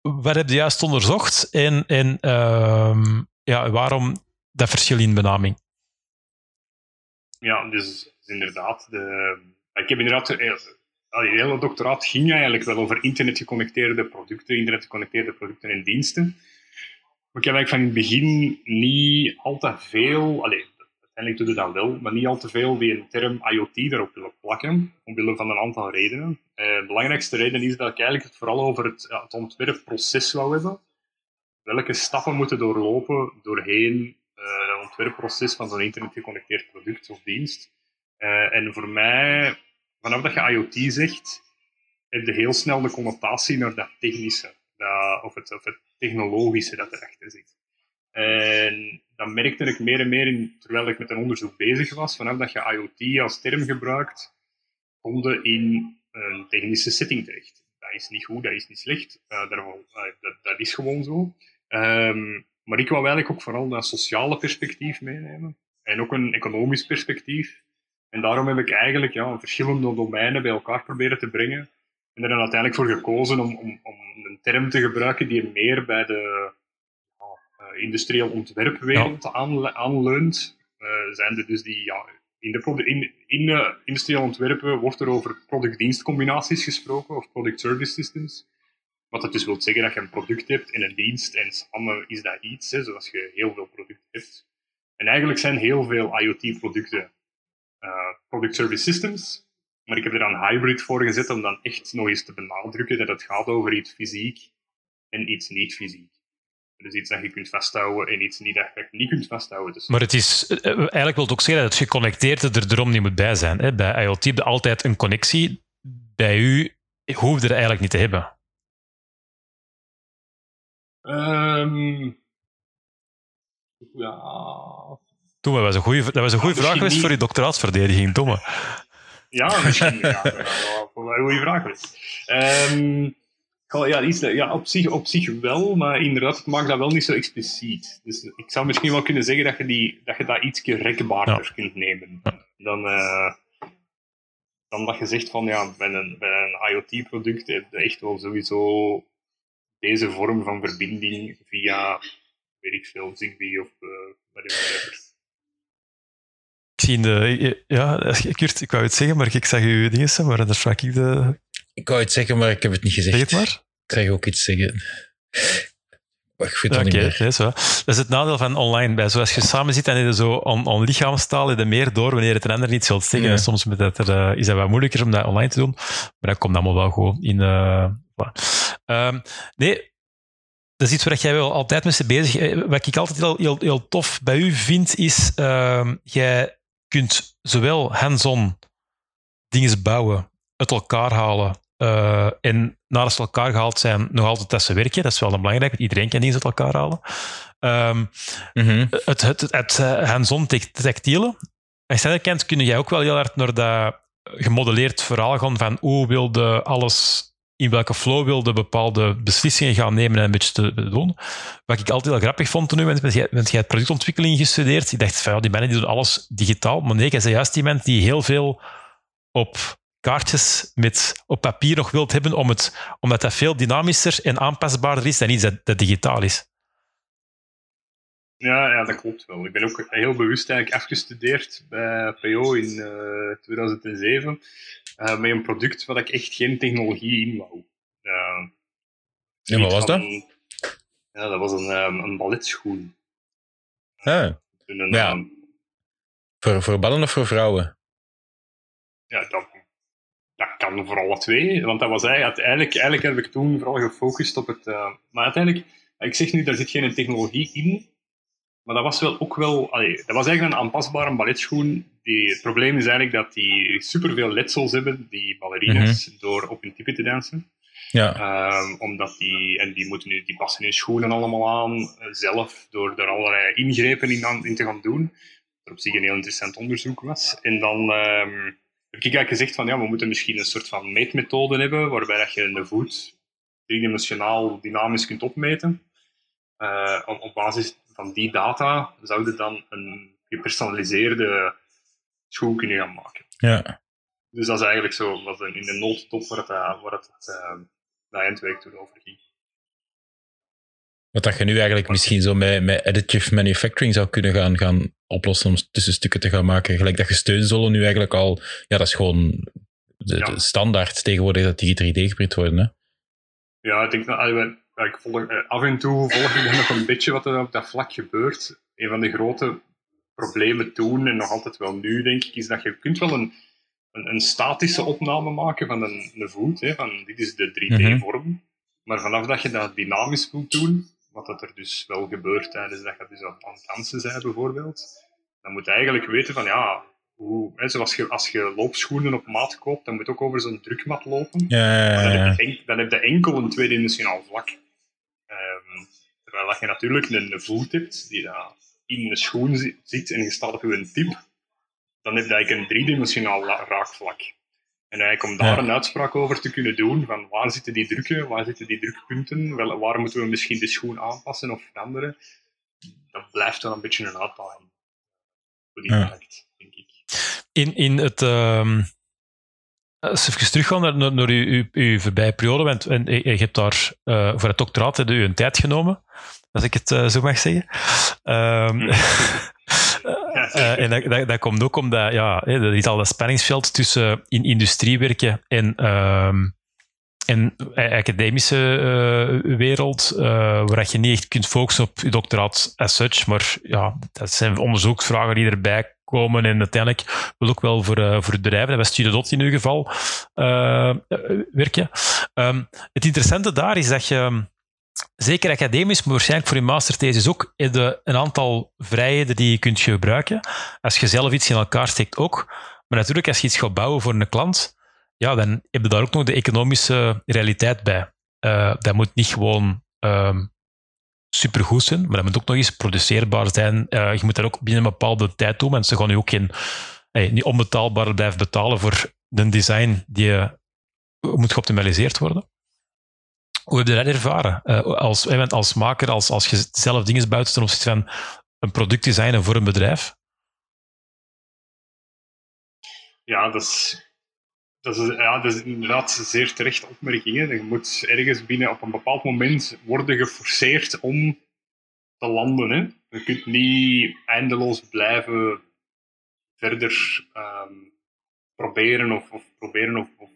S3: wat heb je juist onderzocht en, en um, ja, waarom dat verschil in benaming?
S1: Ja, dus inderdaad. De, ik heb inderdaad het hele doctoraat ging eigenlijk wel over internetgeconnecteerde producten, internetgeconnecteerde producten en diensten. Maar ik heb eigenlijk van in het begin niet al te veel, allez, uiteindelijk doe je dat wel, maar niet al te veel die term IoT erop willen plakken, omwille van een aantal redenen. Eh, de belangrijkste reden is dat ik eigenlijk het vooral over het, ja, het ontwerpproces wou hebben. Welke stappen moeten doorlopen doorheen uh, het ontwerpproces van zo'n internetgeconnecteerd product of dienst. Uh, en voor mij vanaf dat je IoT zegt, heb je heel snel de connotatie naar dat technische, of, het, of het technologische dat erachter zit. En dat merkte ik meer en meer in, terwijl ik met een onderzoek bezig was. Vanaf dat je IoT als term gebruikt, kom je in een technische setting terecht. Dat is niet goed, dat is niet slecht. Uh, dat, dat, is gewoon zo. Um, maar ik wou eigenlijk ook vooral dat sociale perspectief meenemen. En ook een economisch perspectief. En daarom heb ik eigenlijk ja, verschillende domeinen bij elkaar proberen te brengen. En er dan uiteindelijk voor gekozen om, om, om een term te gebruiken die meer bij de uh, industrieel ontwerpwereld ja. aanleunt. Uh, zijn er dus die, ja, in, de in, in de industrieel ontwerpen wordt er over product-dienstcombinaties gesproken, of product-service systems. Wat dat dus wil zeggen dat je een product hebt en een dienst, en samen is dat iets, hè, zoals je heel veel producten hebt. En eigenlijk zijn heel veel IoT-producten product service systems. Maar ik heb er dan hybrid voor gezet om dan echt nog eens te benadrukken dat het gaat over iets fysiek en iets niet fysiek. Dus iets dat je kunt vasthouden en iets niet dat je niet kunt vasthouden. Dus
S3: maar het is, eh, eigenlijk wil het ook zeggen dat het geconnecteerde er erom niet moet bij zijn. Hè? Bij IoT heb je altijd een connectie. Bij u hoeft er eigenlijk niet te hebben.
S1: Um, ja,
S3: Domme, dat was een goede, dat was een goede vraag geweest voor je doctoraatsverdediging, domme.
S1: Ja, misschien. ja, *laughs* een goede vraag geweest. Um, ja, iets, ja op, zich, op zich wel, maar inderdaad, ik maak dat wel niet zo expliciet. Dus ik zou misschien wel kunnen zeggen dat je, die, dat, je dat iets rekbaarder ja. kunt nemen. Dan, uh, dan dat je zegt van, ja, bij een, bij een IoT-product heb je echt wel sowieso deze vorm van verbinding via weet ik veel, Zigbee of uh, whatever.
S3: In de... Ja, Kurt, ik wou het zeggen, maar ik zag uw dingen, maar dan sprak ik de...
S4: Ik wou het zeggen, maar ik heb het niet gezegd.
S3: Zeg het maar.
S4: Ik zeg ook iets zeggen. Maar ik vind het niet.
S3: Dat is het nadeel van online. Bij, zoals je samen zit en je zo on, on lichaamstaal je er meer door wanneer het een ander niet zult zeggen.
S4: Ja.
S3: Soms met dat er, eh, is dat wat moeilijker om dat online te doen. Maar dat komt allemaal wel goed in. eh, voilà. Ehm, nee, dat is iets waar jij wel altijd mee bezig. Eh, Wat ik altijd heel, heel, heel tof bij u vind, is ehm, jij kunt zowel hands-on dingen bouwen, uit elkaar halen. eh, en nadat ze uit elkaar gehaald zijn, nog altijd dat ze werken. Dat is wel belangrijk, want iedereen kan dingen uit elkaar halen. Ehm,
S4: Mhm.
S3: het, het, het, het eh, hands-on tactiele. Aan de kant kun jij ook wel heel hard naar dat gemodelleerd verhaal gaan van hoe wilde alles, in welke flow wilde bepaalde beslissingen gaan nemen en een beetje te doen. Wat ik altijd heel grappig vond toen, want jij, productontwikkeling gestudeerd. Ik dacht van ja, die mannen die doen alles digitaal. Maar nee, jij bent juist iemand die heel veel op kaartjes met, op papier nog wilt hebben, om het, omdat dat veel dynamischer en aanpasbaarder is dan iets dat, digitaal is.
S1: Ja, ja, dat klopt wel. Ik ben ook heel bewust eigenlijk afgestudeerd bij PO in eh, 2007 eh, met een product waar ik echt geen technologie in wou. Eh,
S4: En wat was dat?
S1: Ja, dat was een, ehm, een balletschoen.
S4: Ah,
S1: Een,
S4: Ja.
S1: ehm,
S4: voor, voor ballen of voor vrouwen?
S1: ja, dat, dat kan voor alle twee. Want dat was eigenlijk, uiteindelijk, eigenlijk heb ik toen vooral gefocust op het... eh, maar uiteindelijk, ik zeg nu, daar zit geen technologie in. Maar dat was wel ook wel... allee, dat was eigenlijk een aanpasbare balletschoen. Die, het probleem is eigenlijk dat die superveel letsels hebben, die ballerines, door op hun tippen te dansen.
S4: Ja.
S1: Ehm, omdat die, en die, moeten nu, die passen hun schoenen allemaal aan eh, zelf, door er allerlei ingrepen in, aan- in te gaan doen. Dat op zich een heel interessant onderzoek was. En dan ehm, heb ik eigenlijk gezegd van ja, we moeten misschien een soort van meetmethode hebben, waarbij dat je een voet driedimensionaal dynamisch kunt opmeten. Eh, op, op basis van die data zouden dan een gepersonaliseerde schoen kunnen gaan maken.
S4: ja.
S1: Dus dat is eigenlijk zo, een, in de notendop waar het, eh, waar het, het eh, dat eindwerk toen over ging.
S4: Wat dat je nu eigenlijk misschien zo met, met additive manufacturing zou kunnen gaan, gaan oplossen om tussenstukken te gaan maken. Gelijk dat je steunzolen nu eigenlijk al... Ja, dat is gewoon de,
S1: Ja.
S4: de standaard tegenwoordig dat die 3D geprint worden. Hè?
S1: Ja, ik denk dat ja, ik volg, eh, af en toe volg ik nog een beetje wat er op dat vlak gebeurt. Een van de grote problemen toen, en nog altijd wel nu, denk ik, is dat je kunt wel een, een, een statische opname maken van een, een voet. Hè, van dit is de 3D-vorm. Maar vanaf dat je dat dynamisch wilt doen, wat dat er dus wel gebeurt tijdens dat je dus aan het dansen bent bijvoorbeeld, dan moet je eigenlijk weten van ja, hoe, hè, zoals je, als je loopschoenen op maat koopt, dan moet je ook over zo'n drukmat lopen.
S4: Ja,
S1: Maar
S4: ja,
S1: dan,
S4: ja.
S1: heb je enk- dan heb je enkel een tweedimensionaal vlak. Terwijl dat je natuurlijk een, voet hebt die daar in de schoen zi- zit en je staat op je tip, dan heb je eigenlijk een driedimensionaal la- raakvlak. En eigenlijk om daar een uitspraak over te kunnen doen, van waar zitten die drukken, waar zitten die drukpunten, wel, waar moeten we misschien de schoen aanpassen of veranderen, dat blijft dan een beetje een uitdaging. Voor die markt, denk ik.
S3: in, in het. ehm als we even teruggaan naar, naar, naar uw, uw, uw voorbije periode, want en, je, je hebt daar eh, voor het doctoraat heb je een tijd genomen, als ik het eh, zo mag zeggen. Ehm, *laughs* eh, en dat, dat, dat komt ook omdat ja, er is al dat spanningsveld tussen in industrie werken en, ehm, en eh, academische eh, wereld, eh, waar je niet echt kunt focussen op je doctoraat as such, maar ja, dat zijn onderzoeksvragen die erbij komen en uiteindelijk wil ook wel voor, eh, voor het bedrijf, bij Studedot in ieder geval, eh, eh, werken. Ehm, het interessante daar is dat je zeker academisch, maar waarschijnlijk voor je masterthesis ook, een aantal vrijheden die je kunt gebruiken. Als je zelf iets in elkaar steekt ook. Maar natuurlijk, als je iets gaat bouwen voor een klant, ja, dan heb je daar ook nog de economische realiteit bij. Dat moet niet gewoon ehm supergoed zijn, maar dat moet ook nog eens produceerbaar zijn. Eh, je moet dat ook binnen een bepaalde tijd doen. Mensen gaan nu ook geen, eh, niet onbetaalbaar blijven betalen voor een design die eh, moet geoptimaliseerd worden. Hoe heb je dat ervaren? Eh, als, als maker, als, als je zelf dingen bouwt ten opzichte van een product designen voor een bedrijf?
S1: Ja, dat is, dat is, ja, dat is inderdaad zeer terechte opmerkingen. Je moet ergens binnen op een bepaald moment worden geforceerd om te landen. Hè. Je kunt niet eindeloos blijven verder ehm, proberen of, of proberen of, of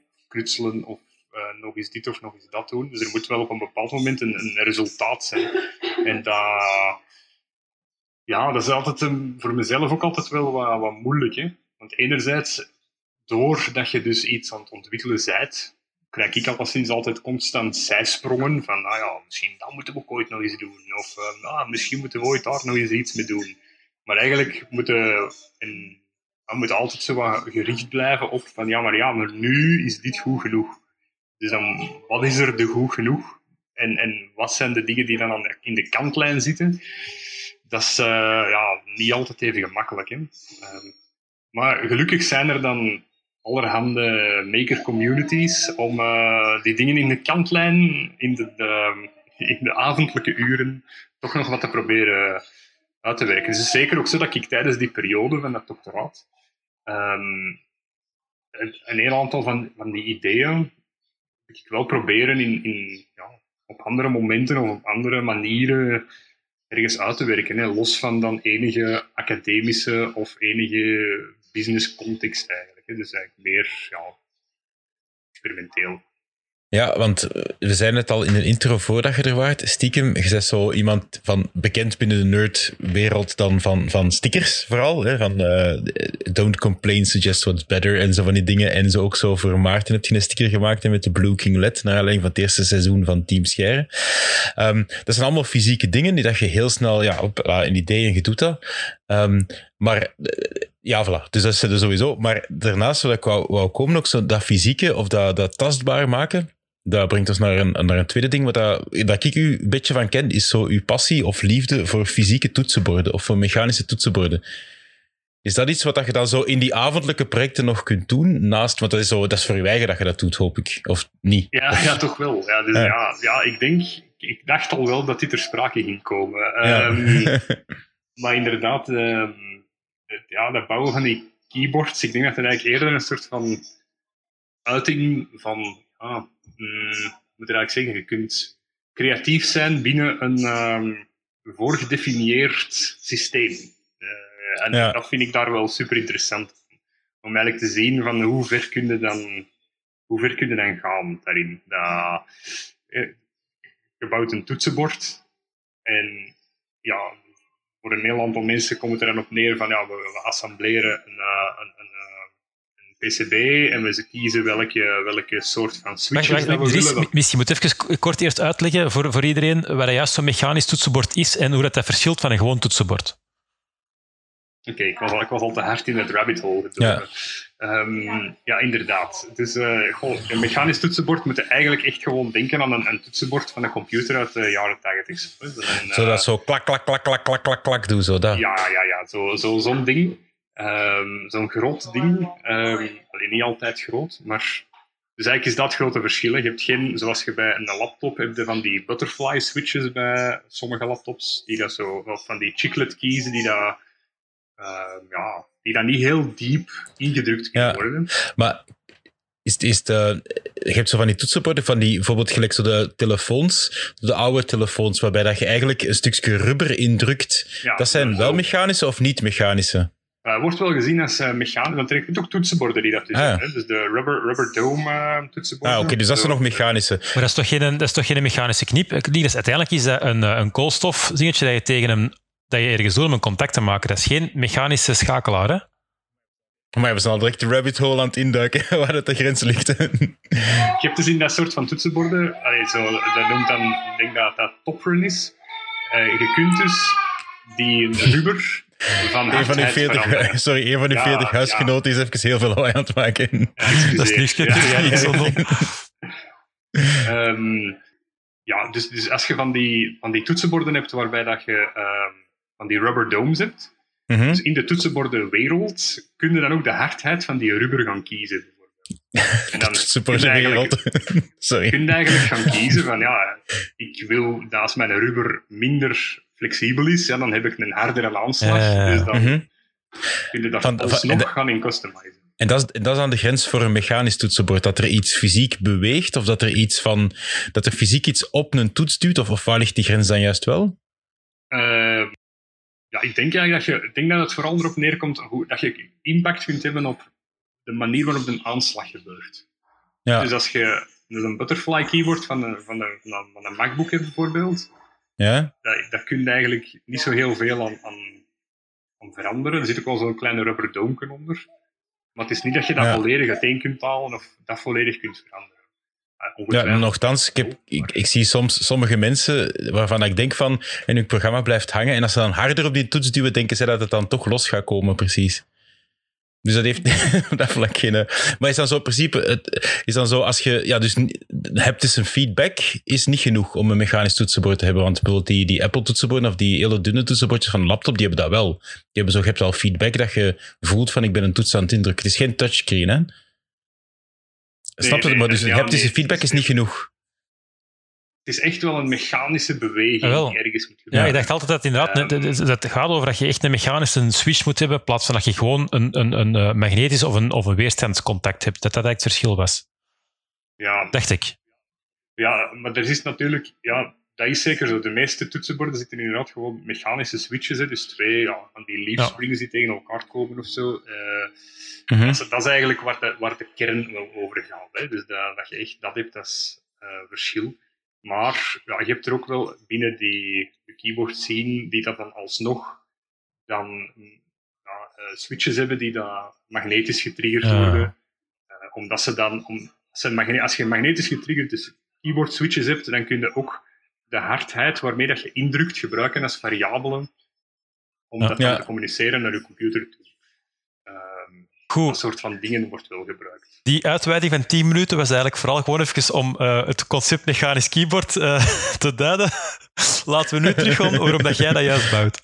S1: of uh, nog eens dit of nog eens dat doen. Dus er moet wel op een bepaald moment een, een resultaat zijn. En dat, ja, dat is altijd een, voor mezelf ook altijd wel wat, wat moeilijk. Hè? Want enerzijds, doordat je dus iets aan het ontwikkelen bent, krijg ik alleszins altijd constant zijsprongen van, nou ja, misschien dat moeten we ook ooit nog eens doen. Of uh, nou, misschien moeten we ooit daar nog eens iets mee doen. Maar eigenlijk moeten, en, we altijd zo wat gericht blijven op van, ja, maar ja, maar nu is dit goed genoeg. Dus dan, wat is er de goed genoeg? En, en wat zijn de dingen die dan in de kantlijn zitten? Dat is uh, ja, niet altijd even gemakkelijk. Hè? Uh, maar gelukkig zijn er dan allerhande maker communities om uh, die dingen in de kantlijn, in de, de, *laughs* in de avondelijke uren, toch nog wat te proberen uit te werken. Het is zeker ook zo dat ik tijdens die periode van dat doctoraat um, een heel aantal van, van die ideeën ik wel proberen in, in, ja, op andere momenten of op andere manieren ergens uit te werken. Hè. Los van dan enige academische of enige business context eigenlijk. Dus eigenlijk meer ja, experimenteel.
S4: Ja, want eh, we zijn het al in een intro voordat je er waart. Stiekem, je bent zo iemand van bekend binnen de nerdwereld dan van, van stickers vooral. Hè? Van uh, don't complain, suggest what's better en zo van die dingen. En zo ook zo voor Maarten heb je een sticker gemaakt met de Blue King LED, naar aanleiding van het eerste seizoen van Team Scheire. Um, dat zijn allemaal fysieke dingen die dat je heel snel, ja, op een idee en je doet dat. Um, maar eh, ja, voilà. Dus dat is er sowieso. Maar daarnaast, wat ik wou, wou komen, ook zo dat fysieke of dat, dat tastbaar maken dat brengt ons naar een, naar een tweede ding. Wat dat, dat ik u een beetje van ken, is zo uw passie of liefde voor fysieke toetsenborden of voor mechanische toetsenborden. Is dat iets wat je dan zo in die avondelijke projecten nog kunt doen? Naast, want dat is, zo, dat is voor je eigen dat je dat doet, hoop ik. Of niet?
S1: Ja, ja toch wel. Ja, dus ja. Ja, ik denk, ik dacht al wel dat dit ter sprake ging komen. Ja. Um, *laughs* maar inderdaad, um, het, ja, dat bouwen van die keyboards, ik denk dat het eigenlijk eerder een soort van uiting van ah, mm, moet ik eigenlijk zeggen, je kunt creatief zijn binnen een um, voorgedefinieerd systeem. Uh, en ja. dat vind ik daar wel super interessant. Om eigenlijk te zien van hoe ver kun je dan, hoe ver kun je dan gaan daarin. Dat, eh, je bouwt een toetsenbord en ja, voor een heel aantal mensen komt het er dan op neer van ja, we, we assembleren een, uh, een, een PCB en we kiezen welke, welke soort van switches
S3: wacht, we willen. Misschien moet even kort eerst uitleggen voor, voor iedereen wat juist zo'n mechanisch toetsenbord is en hoe dat, dat verschilt van een gewoon toetsenbord.
S1: Oké, ik, was al, ik was al te hard in het rabbit hole gedrongen. Ja. Um, ja, inderdaad. Dus uh, goh, een mechanisch toetsenbord moet je eigenlijk echt gewoon denken aan een, een toetsenbord van een computer uit de jaren 80.
S4: Zo dat zo klak, klak, klak, klak, klak, klak, klak doe, zo dat.
S1: Ja, ja, ja. Zo'n zo, zo'n ding. Um, Zo'n groot ding, um, niet altijd groot, maar dus eigenlijk is dat het grote verschil. Je hebt geen, zoals je bij een laptop hebt, van die butterfly switches bij sommige laptops, die dat zo, of van die chiclet keys die dat, uh, ja, die dat niet heel diep ingedrukt kunnen ja, worden.
S4: Maar is, is de, je hebt zo van die toetsenborden, van die bijvoorbeeld gelijk zo de telefoons, de oude telefoons, waarbij dat je eigenlijk een stukje rubber indrukt. Ja, dat zijn wel mechanische of niet mechanische?
S1: Uh, wordt wel gezien als uh, mechanisch, want er zijn ook toetsenborden die dat dus ah, Hè? Dus de rubber, rubber dome uh, toetsenborden.
S4: Ah, oké, dus dat is nog mechanische.
S3: Maar dat is toch geen, dat is toch geen mechanische knip? Dus uiteindelijk is dat een, een koolstofzingetje dat je tegen hem dat je ergens doet om een contact te maken. Dat is geen mechanische schakelaar, hè?
S4: Maar we zijn al direct de rabbit hole aan het induiken *laughs* waar het de grens ligt.
S1: je hebt dus in dat soort van toetsenborden, allee, zo, dat noemt dan, ik denk dat dat toprun is. je kunt dus die rubber van
S4: een van die 40, sorry, een van die ja, 40 huisgenoten ja. is even heel veel lawaai aan het maken.
S3: Ja, dat is niet, ja.
S1: um, *laughs* ja, dus, dus als je van die, van die toetsenborden hebt waarbij dat je um, van die rubber domes hebt, mm -hmm. dus in de toetsenbordenwereld kun je dan ook de hardheid van die rubber gaan kiezen.
S4: En dan *laughs* kun je, eigenlijk, *laughs*
S1: Sorry. kun je eigenlijk gaan kiezen van ja, ik wil dat als mijn rubber minder flexibel is, ja, dan heb ik een hardere aanslag. Uh, dus dan kun je dat van, alsnog gaan in customizen.
S4: En dat, is, dat is aan de grens voor een mechanisch toetsenbord, dat er iets fysiek beweegt, of dat er iets van, dat er fysiek iets op een toets duwt, of, of waar ligt die grens dan juist wel?
S1: Eh, ja, ik denk eigenlijk dat, je, ik denk dat het vooral erop neerkomt hoe, dat je impact kunt hebben op de manier waarop een aanslag gebeurt.
S4: Ja.
S1: Dus als je dus een butterfly keyboard van een, van een, van een, van een MacBook hebt bijvoorbeeld,
S4: Ja?
S1: dat, dat kun je eigenlijk niet zo heel veel aan, aan, aan veranderen. Er zit ook wel zo'n kleine rubber doomken onder. Maar het is niet dat je dat
S4: Ja.
S1: volledig uiteen kunt halen of dat volledig kunt veranderen. Eh,
S4: Ja, nogthans, ik, heb, ik, ik zie soms sommige mensen waarvan ik denk van, en hun programma blijft hangen, en als ze dan harder op die toets duwen, denken ze dat het dan toch los gaat komen, precies. Dus dat heeft *laughs* dat vlak geen... eh, Maar is dan zo in principe, het, is dan zo als je, ja, dus hebt dus een feedback, is niet genoeg om een mechanisch toetsenbord te hebben, want bijvoorbeeld die, die Apple toetsenborden of die hele dunne toetsenbordjes van een laptop, die hebben dat wel. Die hebben zo, je hebt wel feedback dat je voelt van ik ben een toets aan het indrukken. Het is geen touchscreen, hè? Snap je?
S1: nee,
S4: maar dus
S1: ja,
S4: haptische
S1: nee,
S4: feedback is niet genoeg.
S1: Het is echt wel een mechanische beweging
S3: Jawel.
S1: die ergens moet
S3: Ja,
S1: gebeuren.
S3: ik dacht altijd dat inderdaad,
S1: Ehm.
S3: dat, gaat over dat je echt een mechanische switch moet hebben, in plaats van dat je gewoon een, een, een eh, magnetisch of een, of een weerstandscontact hebt. Dat dat eigenlijk het verschil was,
S1: Ja,
S3: dacht ik.
S1: ja, maar er is natuurlijk... Ja, dat is zeker zo. De meeste toetsenborden zitten inderdaad gewoon mechanische switches. Hè, dus twee ja, van die leaf springs die tegen elkaar komen of zo. Eh,
S4: Mhm.
S1: dat, is, dat is eigenlijk waar de, waar de kern wel over gaat. Hè. Dus dat, dat je echt dat hebt, dat is eh, verschil. Maar ja, je hebt er ook wel binnen die de keyboard scene die dat dan alsnog dan ja, eh, switches hebben die dan magnetisch getriggerd
S3: Ja.
S1: worden. Omdat ze dan, om, als, als je magnetisch getriggerd dus keyboard switches hebt, dan kun je ook de hardheid waarmee dat je indrukt gebruiken als variabelen om
S3: Ja.
S1: dat dan
S4: Ja.
S1: te communiceren naar je computer toe. Ehm, dat soort van dingen wordt wel gebruikt.
S3: die uitweiding van 10 minuten was eigenlijk vooral gewoon even om eh, het concept mechanisch keyboard eh, *laughs* te duiden. Laten we nu teruggaan waarom dat jij dat juist bouwt.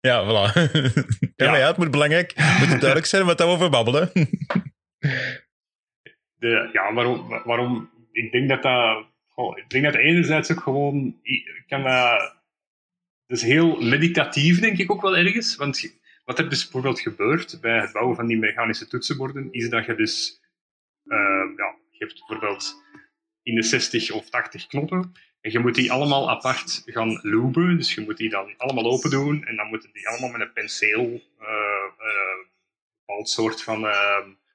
S4: Ja, voilà. *laughs* ja, maar ja, het moet belangrijk, het moet duidelijk zijn wat we over babbelen. *laughs*
S1: De, ja, waarom, waarom? Ik denk dat dat. Ik denk dat enerzijds ook gewoon. ik Kan dat, is heel meditatief, denk ik ook wel ergens. Want wat er dus bijvoorbeeld gebeurt bij het bouwen van die mechanische toetsenborden, is dat je dus. eh, ja, je hebt bijvoorbeeld in de 60 of 80 knoppen. En je moet die allemaal apart gaan loopen. Dus je moet die dan allemaal open doen. En dan moeten die allemaal met een penseel. eh, een bepaald soort van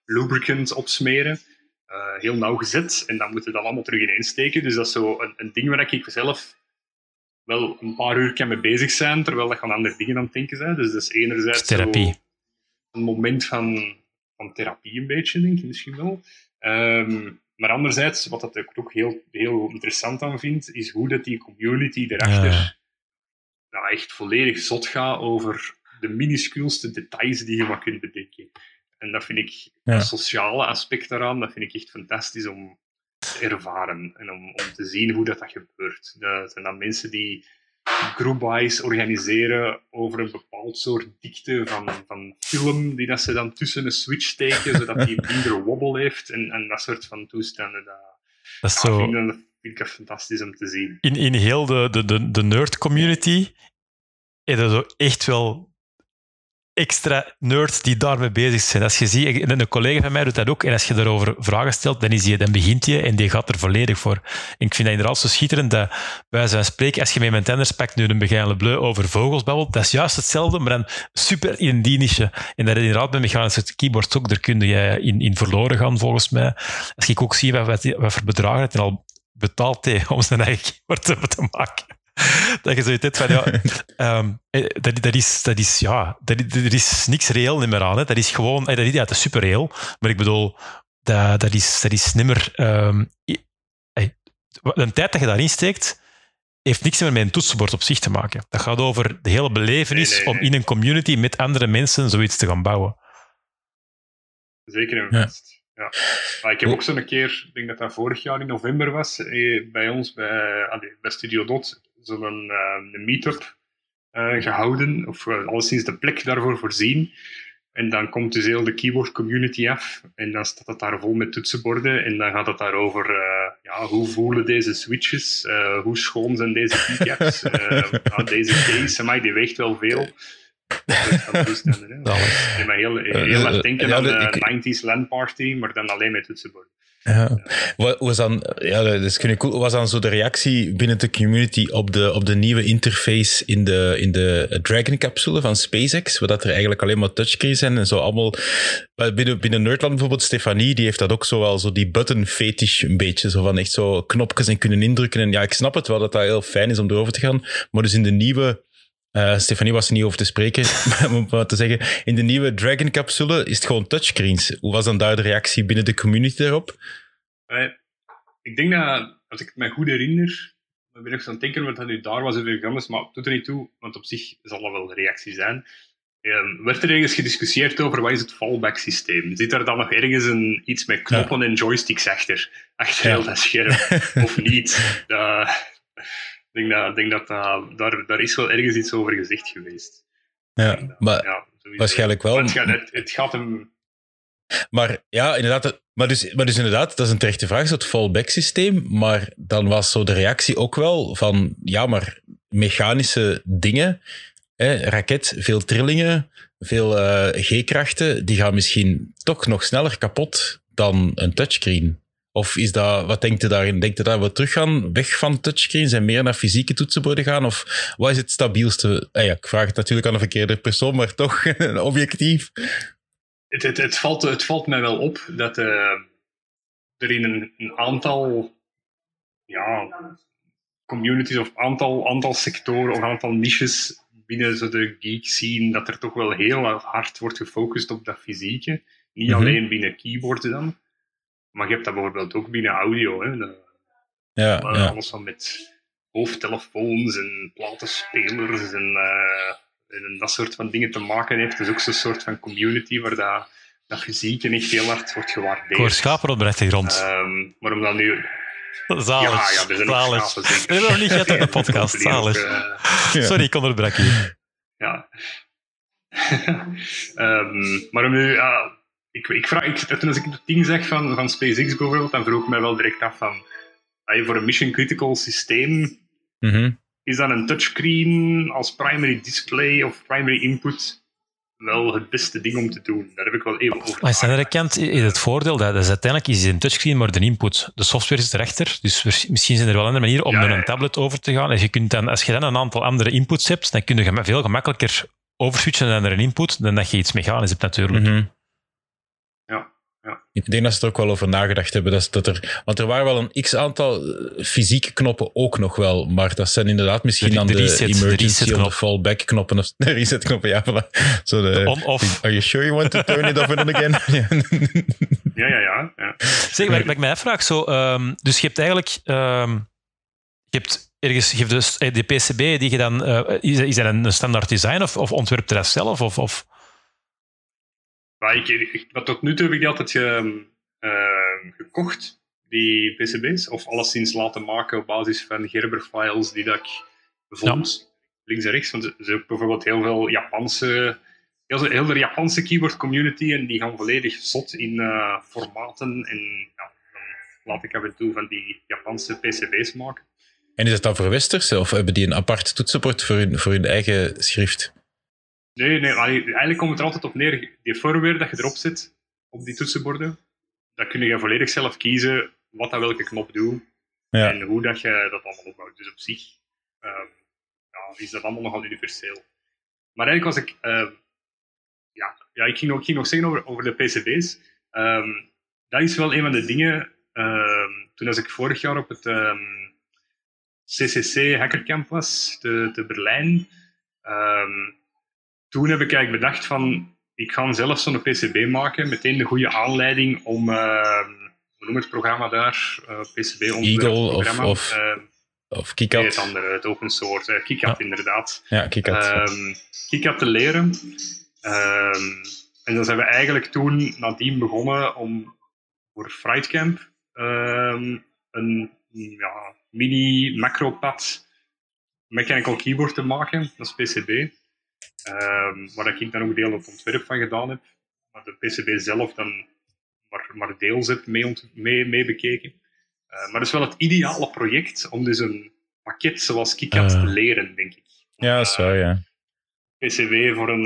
S1: lubricant opsmeren eh, heel nauwgezet. En dan moeten we dat allemaal terug ineensteken. Dus dat is zo een, een ding waar ik zelf wel een paar uur kan mee bezig zijn, terwijl ik aan andere dingen aan het denken zijn. Dus dat is enerzijds
S3: Therapie.
S1: een moment van, van therapie een beetje, denk ik misschien wel. Ehm, maar anderzijds, wat dat ik ook heel, heel interessant aan vind, is hoe dat die community erachter
S3: Ja.
S1: nou, echt volledig zot gaat over de minuscuulste details die je maar kunt bedenken. En dat vind ik,
S4: Ja.
S1: dat sociale aspect daaraan, dat vind ik echt fantastisch om te ervaren en om, om te zien hoe dat, dat gebeurt. Dat zijn dan mensen die group-buys organiseren over een bepaald soort dikte van, van film, die dat ze dan tussen een switch steken, zodat die minder wobbel heeft en, en dat soort van toestanden. Dat,
S3: Dat is
S1: ja,
S3: zo...
S1: vind, ik- dat vind ik echt fantastisch om te zien.
S3: in, in heel de, de, de, de nerd community is er zo echt wel extra nerds die daarmee bezig zijn. Als je ziet, en een collega van mij doet dat ook, en als je daarover vragen stelt, dan, is die, dan begint je en die gaat er volledig voor. Ik vind dat inderdaad zo schitterend dat wij zijn spreken, als je met mijn tenders pakt nu een Begijn Le Bleu over vogels babbelt, dat is juist hetzelfde, maar dan super in die. En dat inderdaad met mechanische keyboards ook, daar kun je in, in verloren gaan, volgens mij. Als ik ook zie wat, wat, voor bedragen het al betaald heeft om zijn eigen keyboard te maken. *laughs* Dat je zoiets hebt van, ja, ehm, eh, dat, dat, is, dat is, ja, dat, er is niks reëel meer aan. Hè. Dat is gewoon, eh, dat is, ja, het is super reëel, maar ik bedoel, dat, dat, is, dat is nimmer... ehm, i- eh, de tijd dat je daarin steekt, heeft niks meer met een toetsenbord op zich te maken. Dat gaat over de hele belevenis
S1: Nee, nee, nee.
S3: om in een community met andere mensen zoiets te gaan bouwen.
S1: Zeker en
S4: Ja.
S1: vast. Ja. Maar ik heb ook zo'n keer, ik denk dat dat vorig jaar in november was, eh, bij ons bij, bij Studio Dot, zo'n eh, een meet-up eh, gehouden, of uh, alleszins de plek daarvoor voorzien. En dan komt dus heel de keyboard community af en dan staat het daar vol met toetsenborden en dan gaat het daarover uh, ja, hoe voelen deze switches, uh, hoe schoon zijn deze keycaps, *laughs* uh, deze case, maar die weegt wel veel. Dat hè.
S3: Zalig.
S1: Ik ben heel,
S4: Eh,
S1: heel
S4: eh,
S1: erg denken aan
S4: de-
S1: de
S4: ik-
S1: 90s LAN party, maar dan alleen met toetsenborden.
S4: Ja. Was dan, ja, dat is cool. Was dan zo de reactie binnen de community op de, op de nieuwe interface in de, in de Dragon-capsule van SpaceX, waar dat er eigenlijk alleen maar touchscreens zijn en zo allemaal. Binnen, binnen Nerdland bijvoorbeeld, Stefanie, die heeft dat ook zo wel, zo die button fetish een beetje, zo van echt zo knopjes en kunnen indrukken. En ja, ik snap het wel dat dat heel fijn is om erover te gaan, maar dus in de nieuwe uh, Stefanie was er niet over te spreken, *laughs* maar om wat te zeggen. In de nieuwe Dragon-capsule is het gewoon touchscreens. Hoe was dan daar de reactie binnen de community daarop?
S1: Uh, ik denk dat, als ik het me goed herinner, ik ben nog aan het denken wat dat nu daar was gegaan is, maar het doet er niet toe, want op zich zal dat wel de reactie zijn. Uh, werd er ergens gediscussieerd over wat is het fallback systeem? Zit er dan nog ergens een, iets met knoppen ja. en joysticks achter? Achter ja. heel dat scherm? of niet? *laughs* denk dat, denk dat daar, daar is wel ergens iets over gezegd geweest.
S4: Ja, maar ja, waarschijnlijk wel.
S1: Het gaat, het, het gaat, hem...
S4: Maar ja, inderdaad. Maar dus, maar dus inderdaad, dat is een terechte vraag, het fallback systeem. Maar dan was zo de reactie ook wel van, ja, maar mechanische dingen, hè, raket, veel trillingen, veel uh, G-krachten, die gaan misschien toch nog sneller kapot dan een touchscreen. Of is dat, wat denkt u daarin? Denkt u dat we teruggaan, weg van touchscreens en meer naar fysieke toetsenborden gaan? Of wat is het stabielste? Ah ja, ik vraag het natuurlijk aan een verkeerde persoon, maar toch *laughs* objectief.
S1: Het, het, het, valt, het valt mij wel op dat uh, er in een, een, aantal ja, communities of aantal, aantal sectoren of aantal niches binnen zo de geek scene, dat er toch wel heel hard wordt gefocust op dat fysieke. Niet mm -hmm. alleen binnen keyboards dan. Maar je hebt dat bijvoorbeeld ook binnen audio. Hè. De,
S4: ja, ja.
S1: Alles van met hoofdtelefoons en platenspelers en, uh, en, dat soort van dingen te maken heeft. Het is ook zo'n soort van community waar dat, dat fysiek echt heel hard wordt gewaardeerd. Ik
S3: hoor schapen op de grond.
S1: Um, maar om dan nu...
S3: Zalig. Ja, ja, er zijn Zalig. Schapen. We nog niet gehad in de podcast. *laughs* Zalig. Uh, *laughs* Sorry, ik onderbrak je.
S1: Ja. um, *laughs* maar om nu... Uh, ik, ik vraag, ik, toen als ik het ding zeg van, van SpaceX bijvoorbeeld, dan vroeg ik mij wel direct af van, je voor een mission critical systeem,
S4: mm -hmm.
S1: is dan een touchscreen als primary display of primary input wel het beste ding om te doen? Daar heb ik wel even over.
S3: Maar aan de andere kant is het voordeel dat is uiteindelijk is een touchscreen maar de input. De software is erachter, dus misschien zijn er wel andere manieren om ja, naar een tablet over te gaan. Als je, kunt dan, als je dan een aantal andere inputs hebt, dan kun je veel gemakkelijker overswitchen naar een input dan dat je iets mechanisch hebt natuurlijk.
S4: Mm -hmm.
S1: Ja.
S4: Ik denk dat ze er ook wel over nagedacht hebben. Dat, dat er, want er waren wel een x-aantal fysieke knoppen ook nog wel, maar dat zijn inderdaad misschien
S3: de,
S4: dan
S3: de,
S4: de,
S3: reset,
S4: emergency
S3: de
S4: of de fallback knoppen. Of *laughs* de reset knoppen, ja. Voilà. So de,
S3: de on-off.
S4: Are you sure you want to turn it off and again? *laughs*
S1: ja, ja, ja. ja.
S3: Zeg, maar ik mij afvraag, zo, um, dus je hebt eigenlijk... Um, je hebt ergens, je hebt dus de PCB die je dan... Uh, is, is dat een standaard design of, of ontwerpt je dat zelf? Of, of?
S1: Maar ik, ik, wat tot nu toe heb ik die altijd ge, uh, gekocht, die PCB's, of alleszins laten maken op basis van Gerber-files die dat ik vond, ja. links en rechts. Want er zijn ook bijvoorbeeld heel veel Japanse, heel, heel de Japanse keyboard community en die gaan volledig zot in uh, formaten en ja, dan laat ik af en toe van die Japanse PCB's maken.
S4: En is het dan voor Westers of hebben die een apart toetsenbord voor hun, voor hun eigen schrift?
S1: Nee, nee, eigenlijk komt het er altijd op neer. Die firmware dat je erop zet, op die toetsenborden, dat kun je volledig zelf kiezen wat dat welke knop doet
S4: ja.
S1: en hoe dat je dat allemaal opbouwt. Dus op zich uh, ja, is dat allemaal nogal universeel. Maar eigenlijk was ik... Uh, ja, ja, ik ging nog, ging nog zeggen over, over de PCB's. Um, dat is wel een van de dingen... Um, toen als ik vorig jaar op het CCC Hackercamp was, te, te Berlijn toen heb ik eigenlijk bedacht van, ik ga zelf zo'n PCB maken, meteen de goede aanleiding om, uh, hoe noem het programma daar, uh, PCB
S4: Eagle of, of,
S1: uh,
S4: of KiCad.
S1: Nee, het andere, het open source, KiCad inderdaad.
S4: Ja, KiCad.
S1: Um, KiCad te leren. Um, en dan zijn we eigenlijk toen nadien begonnen om voor Frightcamp um, een ja, mini macropad mechanical keyboard te maken, dat is PCB. Um, waar ik dan ook deel het ontwerp van gedaan heb. Maar de PCB zelf dan maar, maar deels heb mee, mee, mee bekeken. Uh, maar dat is wel het ideale project om dus een pakket zoals KiCad uh. te leren, denk ik.
S4: Ja, zo ja.
S1: PCB voor een,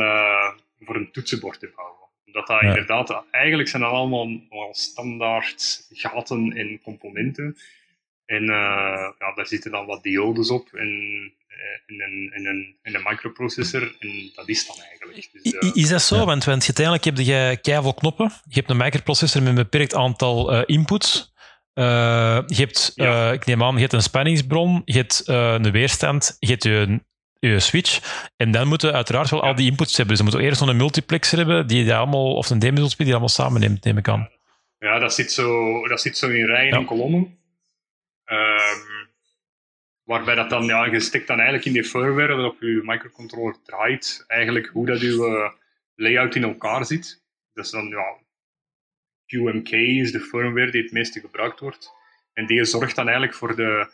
S1: voor een toetsenbord te bouwen. Dat dat
S4: Ja.
S1: inderdaad, eigenlijk zijn dat allemaal wel standaard gaten en componenten. En eh, ja, daar zitten dan wat diodes op en, eh, en, een, en, een, en een microprocessor. En dat is dan eigenlijk. Dus, eh,
S3: Is dat zo?
S4: Ja.
S3: Want, want uiteindelijk heb je keiveel knoppen. Je hebt een microprocessor met een beperkt aantal eh, inputs. Je hebt,
S1: Ja.
S3: ik neem aan, je hebt een spanningsbron, je hebt een weerstand, je hebt je, je switch. En dan moeten uiteraard wel al die inputs hebben. Ze moeten eerst nog een multiplexer hebben, die, die allemaal, of een demiddelspie die allemaal samen neemt, neem ik aan.
S1: Ja, dat zit zo, dat zit zo in rijen en kolommen. Ehm, waarbij dat dan, ja, je stikt dan eigenlijk in die firmware dat op je microcontroller draait, eigenlijk hoe dat je eh, layout in elkaar zit. Dus dan, ja, QMK is de firmware die het meeste gebruikt wordt. En die zorgt dan eigenlijk voor de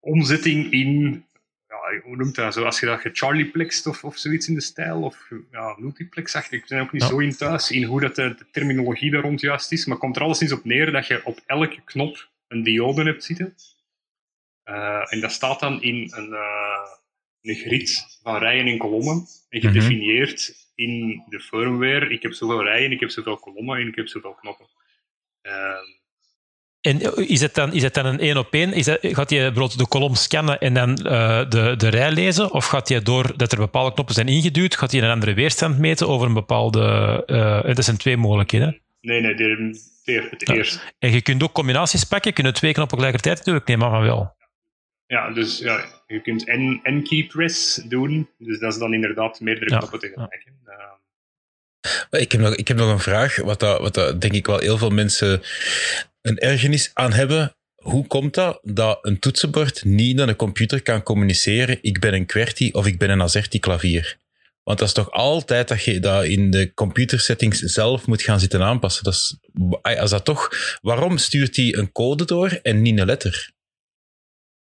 S1: omzetting in, ja, hoe noemt dat zo, als je dat gecharlieplext of, of zoiets in de stijl, of ja, multiplex-achtig. Ik ben ook niet
S3: Ja.
S1: zo in thuis in hoe dat de, de terminologie daar rond juist is, maar komt er alleszins op neer dat je op elke knop een diode hebt zitten. Eh, en dat staat dan in een, eh, een grid van rijen en kolommen. En
S4: Mhm.
S1: gedefinieerd in de firmware, ik heb zoveel rijen, ik heb zoveel kolommen en ik heb zoveel knoppen. Ehm,
S3: En is het dan, is het dan een één op één? Is dat, gaat je bijvoorbeeld de kolom scannen en dan eh, de, de rij lezen? Of gaat je doordat er bepaalde knoppen zijn ingeduwd, gaat hij een andere weerstand meten over een bepaalde... eh dat zijn twee mogelijkheden.
S1: nee, nee, de, de- het
S3: Ja.
S1: eerste.
S3: En je kunt ook combinaties pakken, kunnen twee knoppen tegelijkertijd doen. Ik neem aan van wel.
S1: Ja, dus ja, je kunt en, en key press doen, dus dat is dan inderdaad meerdere
S3: Ja,
S1: knoppen tegelijk. hè. Ehm,
S4: Maar Ik heb nog, ik heb nog een vraag, wat, dat, wat dat, denk ik wel heel veel mensen een ergernis aan hebben. Hoe komt dat dat een toetsenbord niet naar een computer kan communiceren? Ik ben een QWERTY of ik ben een AZERTY klavier. Want dat is toch altijd dat je dat in de computersettings zelf moet gaan zitten aanpassen. Dat is, als dat toch, waarom stuurt hij een code door en niet een letter?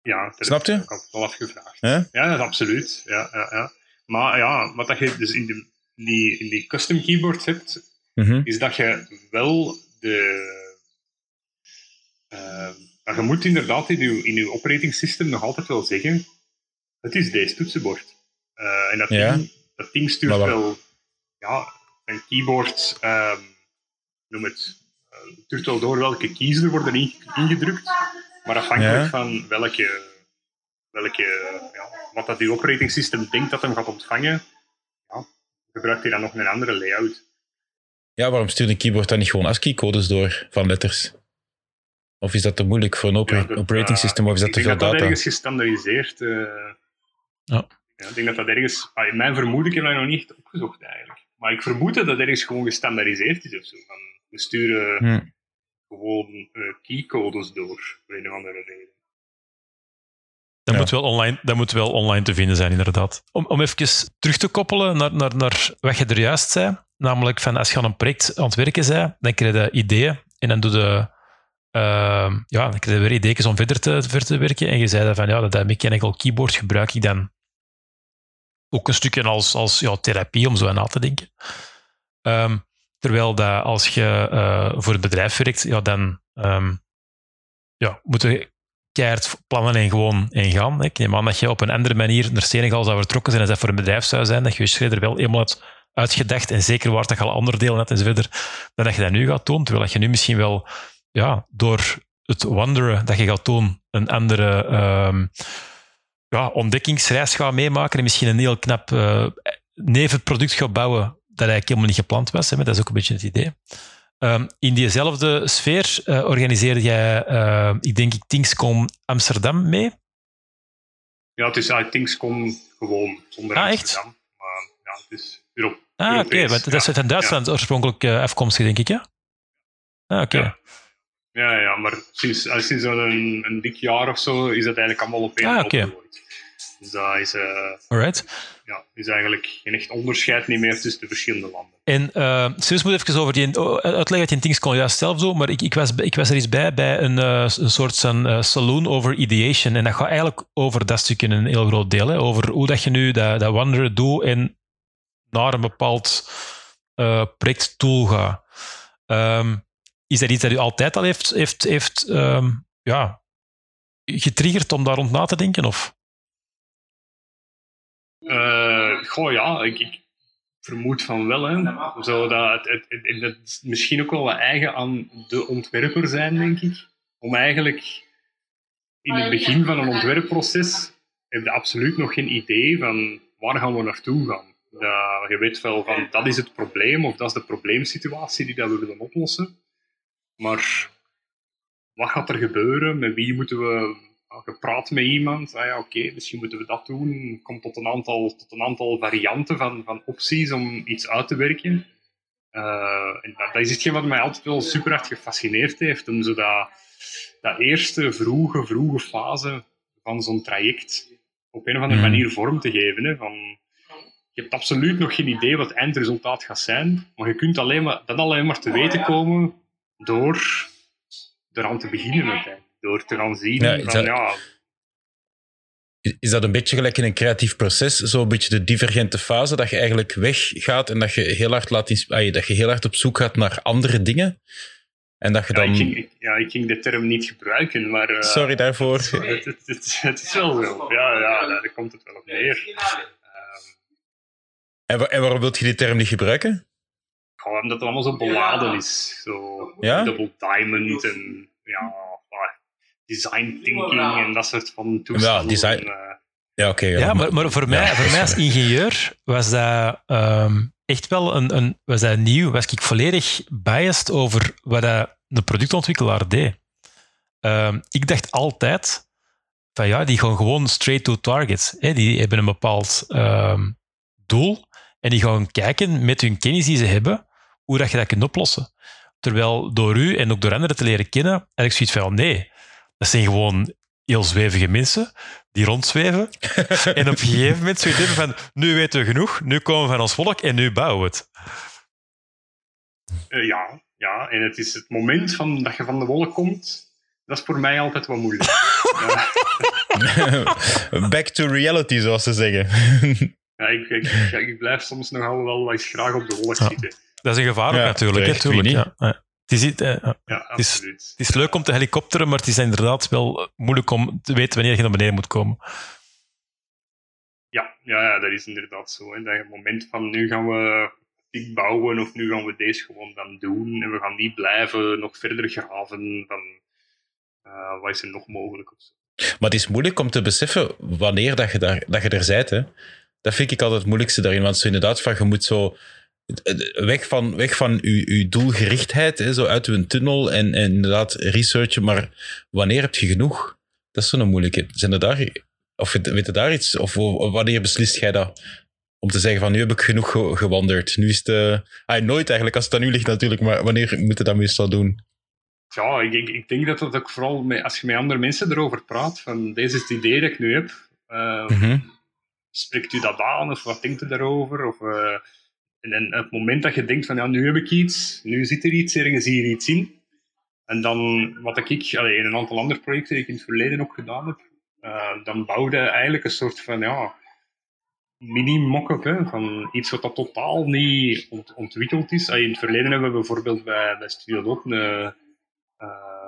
S1: Ja, dat
S4: Snap je?
S1: heb ik altijd wel afgevraagd. Ja, dat absoluut. Ja, ja, ja. Maar ja, wat dat je dus in, de, in die, in die custom keyboards hebt,
S4: Mhm.
S1: is dat je wel de. eh, maar je moet inderdaad in je, in je operating system nog altijd wel zeggen: het is deze toetsenbord. Eh, en dat,
S4: Ja.
S1: ding, dat ding stuurt wel. Ja, een keyboard, ehm, noem het. eh, het stuurt wel door welke keys er worden inge- ingedrukt, maar afhankelijk
S4: Ja.
S1: van welke. welke ja, wat dat je operating system denkt dat hem gaat ontvangen, ja, gebruikt hij dan nog een andere layout.
S4: Ja, waarom stuurt een keyboard dan niet gewoon ASCII-codes door van letters? Of is dat te moeilijk voor een opera-
S1: dat,
S4: operating system, of is dat
S1: ik
S4: te
S1: denk
S4: veel
S1: dat dat
S4: data?
S1: ergens gestandaardiseerd. eh,
S3: Ja.
S1: ja, ik denk dat dat ergens. ah, in mijn vermoeden, ik heb dat nog niet echt opgezocht eigenlijk. Maar ik vermoed dat dat ergens gewoon gestandaardiseerd is of zo. Van, we sturen
S4: Hm.
S1: Gewoon eh, keycodes door, voor een of andere reden.
S3: Dat,
S4: Ja.
S3: moet wel online, dat moet wel online te vinden zijn, inderdaad. Om, om even terug te koppelen naar, naar, naar wat je er juist zei. Namelijk, van als je aan een project aan het werken bent, dan krijg je ideeën en dan doe je, ehm, ja, dan krijg je weer ideeën om verder te, verder te werken. En je zei dan van, ja, dat mechanical keyboard gebruik ik dan ook een stukje als, als ja, therapie om zo aan na te denken. Ehm, terwijl dat als je eh, voor het bedrijf werkt, ja, dan ehm, ja, moet je keihard plannen en gewoon en gaan. Ik neem aan dat je op een andere manier naar Senegal zou vertrokken zijn als dat voor een bedrijf zou zijn, dat je je schredder wel helemaal had uitgedacht en zeker waar dat je al andere delen had enzovoort, dan dat je dat nu gaat doen. Terwijl dat je nu misschien wel ja, door het wanderen dat je gaat doen, een andere ehm, ja, ontdekkingsreis gaat meemaken en misschien een heel knap eh, nevenproduct gaat bouwen eigenlijk helemaal niet gepland was. Hè, maar dat is ook een beetje het idee. Ehm, in diezelfde sfeer eh, organiseerde jij, eh, ik denk ik, Tingscom Amsterdam mee.
S1: Ja, het is I Thingscom gewoon zonder
S3: Ah, echt?
S1: Amsterdam. Maar ja, het is Euro
S3: Ah, oké, want dat is uit Duitsland oorspronkelijk eh, afkomstig, denk ik, ja? Ah, oké.
S1: Ja. Ja, ja, maar sinds, sinds een, een dik jaar of zo is dat eigenlijk allemaal op één
S3: Ah,
S1: gegooid. Dus dat is,
S3: Alright.
S1: Ja, is eigenlijk geen echt onderscheid niet meer tussen de verschillende landen.
S3: En uh, moet even over die oh, uitleggen dat je in Tingscom juist zelf zo, maar ik, ik, was, ik was er eens bij bij een, eh, een soort van eh, saloon over ideation. En dat gaat eigenlijk over dat stukje een heel groot deel. Hè, over hoe dat je nu dat, dat wandelen doet en naar een bepaald uh, projecttool gaat. Um, is dat iets dat u altijd al heeft, heeft, heeft um, ja, getriggerd om daar rond na te denken? Of?
S1: Uh, goh, ja. Ik, ik, vermoed van wel. Hè. Zo dat, het, het, misschien ook wel wat eigen aan de ontwerper zijn, denk ik. Om eigenlijk in het begin van een ontwerpproces heb je absoluut nog geen idee van waar gaan we naartoe gaan. Je weet wel van dat is het probleem of dat is de probleemsituatie die dat we willen oplossen. Maar wat gaat er gebeuren? Met wie moeten we gepraat met iemand? Ah ja, oké, misschien moeten we dat doen. Komt tot een aantal, tot een aantal varianten van, van opties om iets uit te werken. Uh, en dat, dat, is hetgeen wat mij altijd wel super hard gefascineerd heeft. Om zo dat, dat eerste vroege, vroege fase van zo'n traject op een of andere manier vorm te geven. Hè, van, je hebt absoluut nog geen idee wat het eindresultaat gaat zijn, maar je kunt alleen maar, dat alleen maar te weten komen door eraan te beginnen uiteindelijk. Door te gaan zien
S4: Ja, is
S1: van,
S4: dat-
S1: ja,
S4: Is dat een beetje gelijk in een creatief proces? Zo'n beetje de divergente fase, dat je eigenlijk weggaat en dat je heel hard, laat ah, dat je heel hard op zoek gaat naar andere dingen? En dat je
S1: ja,
S4: dan...
S1: ik, ging, ik, ja, ik ging de term niet gebruiken, maar eh,
S4: Sorry daarvoor. *laughs*
S1: het, het, het, het is wel zo. Ja, ja, daar komt het wel op neer. Ehm,
S4: En, wa- en waarom wil je die term niet gebruiken?
S1: Gewoon omdat het allemaal zo beladen is. Zo
S4: Ja?
S1: double diamond en ja, design thinking en dat soort van toestanden.
S4: design-
S1: Eh,
S4: Ja, oké.
S3: Ja, maar, maar voor, mij,
S4: Ja,
S3: voor mij als *laughs* ingenieur was dat ehm, echt wel een, een, was dat nieuw. Was ik volledig biased over wat dat de productontwikkelaar deed. Ehm, ik dacht altijd van ja, die gaan gewoon straight to target. Hè. Die hebben een bepaald ehm, doel en die gaan kijken met hun kennis die ze hebben hoe dat je dat kunt oplossen. Terwijl door u en ook door anderen te leren kennen, heb ik zoiets van ja, nee, dat zijn gewoon heel zwevige mensen die rondzweven *laughs* en op een gegeven moment zoiets hebben van, nu weten we genoeg, nu komen we van ons volk en nu bouwen we het.
S1: eh, ja, ja, en het is het moment van, dat je van de wolk komt, dat is voor mij altijd wat moeilijk. *laughs*
S4: Back to reality, zoals ze zeggen. *laughs*
S1: Ja, ik, ik, blijf soms nogal wel eens graag op de wolk
S3: Ja.
S1: zitten.
S3: Dat is een gevaar ook
S4: Ja,
S3: natuurlijk. Hè,
S4: terecht,
S3: tuurlijk,
S4: wie
S3: ja. Ja. Het, is, eh, ja. Is- het is leuk om te helikopteren, maar het is inderdaad wel moeilijk om te weten wanneer je naar beneden moet komen.
S1: Ja, ja, ja, dat is inderdaad zo. Hè. Dat je het moment van nu gaan we dik bouwen of nu gaan we deze gewoon dan doen en we gaan niet blijven nog verder graven van eh, wat is er nog mogelijk.
S4: Maar het is moeilijk om te beseffen wanneer dat je, daar, dat je er bent. Hè. Dat vind ik altijd het moeilijkste daarin. Want zo inderdaad, van, je moet zo weg van, weg van je, je doelgerichtheid, hè, zo uit je tunnel en, en inderdaad researchen. Maar wanneer heb je genoeg? Dat is zo'n moeilijke. Zijn er daar, of weet je daar iets? Of, wanneer beslist jij dat? Om te zeggen van nu heb ik genoeg ge- gewanderd. Nu is het... eh, ah, nooit eigenlijk, als het aan u ligt natuurlijk. Maar wanneer moet je dat meestal doen?
S1: Ja, ik, ik, ik denk dat dat ook vooral met, als je met andere mensen erover praat, van deze is het idee dat ik nu heb, eh,
S4: Mhm.
S1: spreekt u dat aan of wat denkt u daarover? Of, eh, en, en op het moment dat je denkt van ja, nu heb ik iets, nu zit er iets, ergens hier iets in. En dan, wat ik allee, in een aantal andere projecten die ik in het verleden ook gedaan heb, eh, dan bouwde eigenlijk een soort van ja, mini-mock-up van iets wat dat totaal niet ont- ontwikkeld is. Allee, in het verleden hebben we bijvoorbeeld bij, bij Studio Dot een, eh,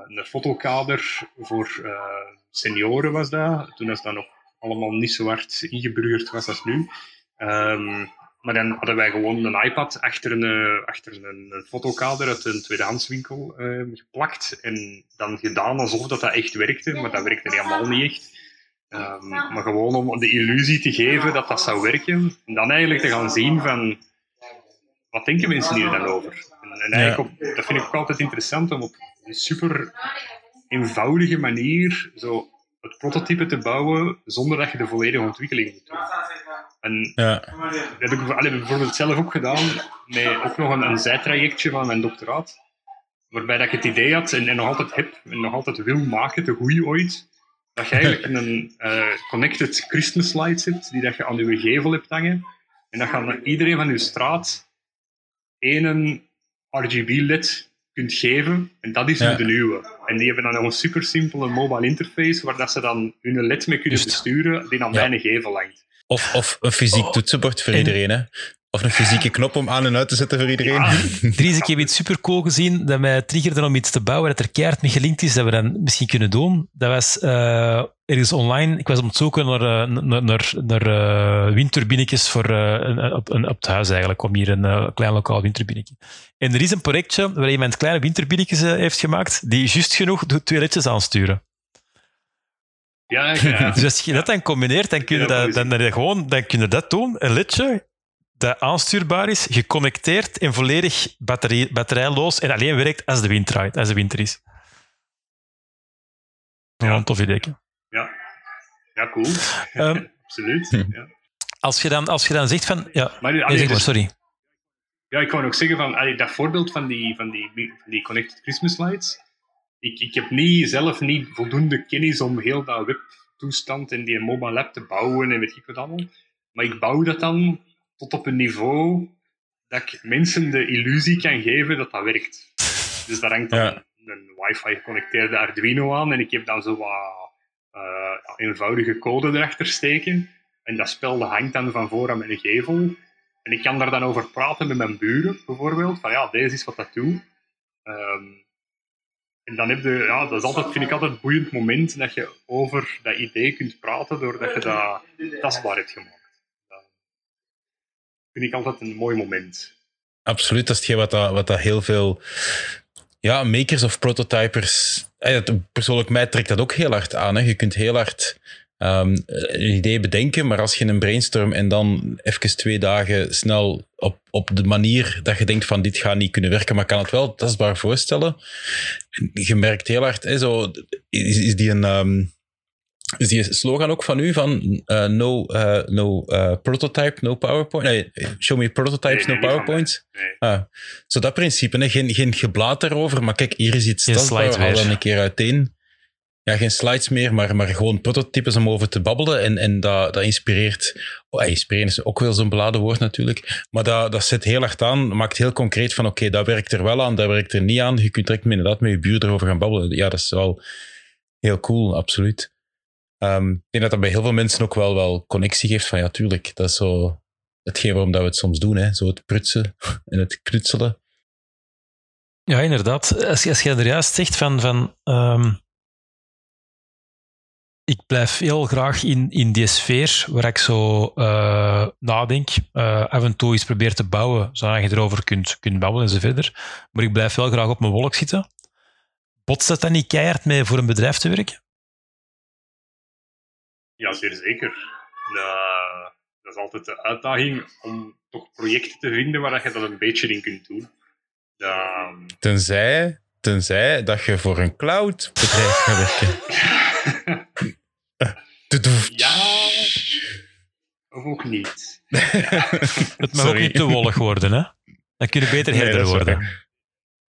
S1: een fotokader voor eh, senioren was dat. Toen was dat nog allemaal niet zo hard ingeburgerd was als nu. Ehm, maar dan hadden wij gewoon een iPad achter een, eh, achter een, fotokader uit een tweedehandswinkel eh, geplakt. En dan gedaan alsof dat, dat echt werkte, maar dat werkte helemaal niet echt. Ehm, maar gewoon om de illusie te geven dat dat zou werken. En dan eigenlijk te gaan zien van... Wat denken mensen hier dan over? En, en eigenlijk op, dat vind ik ook altijd interessant om op een super eenvoudige manier zo het prototype te bouwen zonder dat je de volledige ontwikkeling moet doen. En
S4: Ja.
S1: dat heb ik allee, bijvoorbeeld zelf ook gedaan, met ook nog een, een zijtrajectje van mijn doctoraat, waarbij dat ik het idee had, en, en nog altijd heb, en nog altijd wil maken, te groei ooit, dat je eigenlijk een eh, connected Christmas lights hebt, die dat je aan je gevel hebt hangen, en dat je aan iedereen van je straat één RGB-led kunt geven, en dat is
S4: Ja.
S1: nu de nieuwe. En die hebben dan nog een super simpele mobile interface, waar dat ze dan hun led mee kunnen besturen, die aan
S4: Ja.
S1: mijn gevel hangt.
S4: Of, of een fysiek
S3: Oh.
S4: toetsenbord voor
S3: En-
S4: iedereen. Hè. Of een fysieke knop om aan en uit te zetten voor iedereen.
S1: Ja. *laughs*
S3: Dries, ik heb iets supercool gezien dat mij triggerde om iets te bouwen dat er keihard mee gelinkt is, dat we dan misschien kunnen doen. Dat was eh, ergens online. Ik was om het zoeken naar, eh, naar, naar, naar eh, windturbinetjes voor, eh, een, op, een, op het huis eigenlijk, om hier een eh, klein lokaal windturbinetje. En er is een projectje waar iemand kleine windturbinetjes heeft gemaakt, die juist genoeg de twee ledjes aansturen.
S1: Ja, ja. *laughs*
S3: Dus als je dat dan combineert, dan kun je,
S1: Ja,
S3: dat, dan, dan, gewoon, dan kun je dat doen. Een ledje dat aanstuurbaar is, geconnecteerd en volledig batterie, batterijloos en alleen werkt als de wind draait, als de winter is. Ja, een tof idee.
S1: ja. ja, cool.
S3: Ehm, *laughs*
S1: Absoluut.
S4: Hm.
S1: Ja.
S3: Als je dan, als je dan zegt van... Ja,
S1: Maar,
S3: nee,
S1: allee,
S3: zeg maar,
S1: dus-
S3: sorry.
S1: Ja, ik wou nog zeggen van allee, dat voorbeeld van die, van die, van die Connected Christmas Lights. Ik, ik heb niet, zelf niet voldoende kennis om heel dat webtoestand en die mobile app te bouwen en weet ik wat allemaal. Maar ik bouw dat dan tot op een niveau dat ik mensen de illusie kan geven dat dat werkt. Dus daar hangt dan
S4: Ja.
S1: een wifi geconnecteerde Arduino aan en ik heb dan zo wat eh, eenvoudige code erachter steken. En dat spel dat hangt dan van voor aan mijn gevel. En ik kan daar dan over praten met mijn buren, bijvoorbeeld. Van ja, deze is wat dat doet. Ehm, en dan heb je, ja, dat is altijd, vind ik altijd een boeiend moment dat je over dat idee kunt praten doordat je dat tastbaar hebt gemaakt. Dat vind ik altijd een mooi moment.
S4: Absoluut, dat is hetgeen wat, dat, wat dat heel veel ja, makers of prototypers. Persoonlijk mij trekt dat ook heel hard aan. Hè. Je kunt heel hard ehm, een idee bedenken, maar als je een brainstorm en dan even twee dagen snel op, op de manier dat je denkt van dit gaat niet kunnen werken, maar kan het wel tastbaar voorstellen. Je merkt heel hard, hè, zo, is, is die een. ehm, is die slogan ook van u van eh, no, eh, no eh, prototype, no PowerPoint? Nee, show me prototypes,
S1: Nee, nee,
S4: no.
S1: Nee.
S4: Ah, zo dat principe, hè? Geen, geen geblaat erover, maar kijk, hier is iets tastbaar, haal dan een keer uiteen. Ja, geen slides meer, maar, maar gewoon prototypes om over te babbelen. En, en dat, dat inspireert. Oh, inspireren is ook wel zo'n beladen woord natuurlijk. Maar dat, dat zet heel hard aan, maakt heel concreet van oké, dat werkt er wel aan, dat werkt er niet aan. Je kunt direct inderdaad met je buur erover gaan babbelen. Ja, dat is wel heel cool, absoluut. Ehm, ik denk dat dat bij heel veel mensen ook wel, wel connectie geeft van ja, tuurlijk, dat is zo hetgeen waarom dat we het soms doen, hè? zo het prutsen *laughs* en het knutselen.
S3: Ja, inderdaad. Als, als je er juist zegt van... van ehm, ik blijf heel graag in, in die sfeer waar ik zo eh, nadenk. eh, af en toe eens probeer te bouwen, zodat je erover kunt, kunt babbelen en zo verder. Maar ik blijf wel graag op mijn wolk zitten. Botst dat dan niet keihard mee voor een bedrijf te werken?
S1: Ja, zeer zeker. Dat, dat is altijd de uitdaging om toch projecten te vinden waar je dat een beetje in kunt doen.
S4: Tenzij, tenzij dat je voor een cloud bedrijf gaat werken. *laughs* Tudoef.
S1: ja, of ook niet. *laughs*
S3: Het mag
S4: Sorry.
S3: ook niet te wollig worden, hè? Dan kun je beter
S4: Nee,
S3: herder
S4: dat is
S3: worden.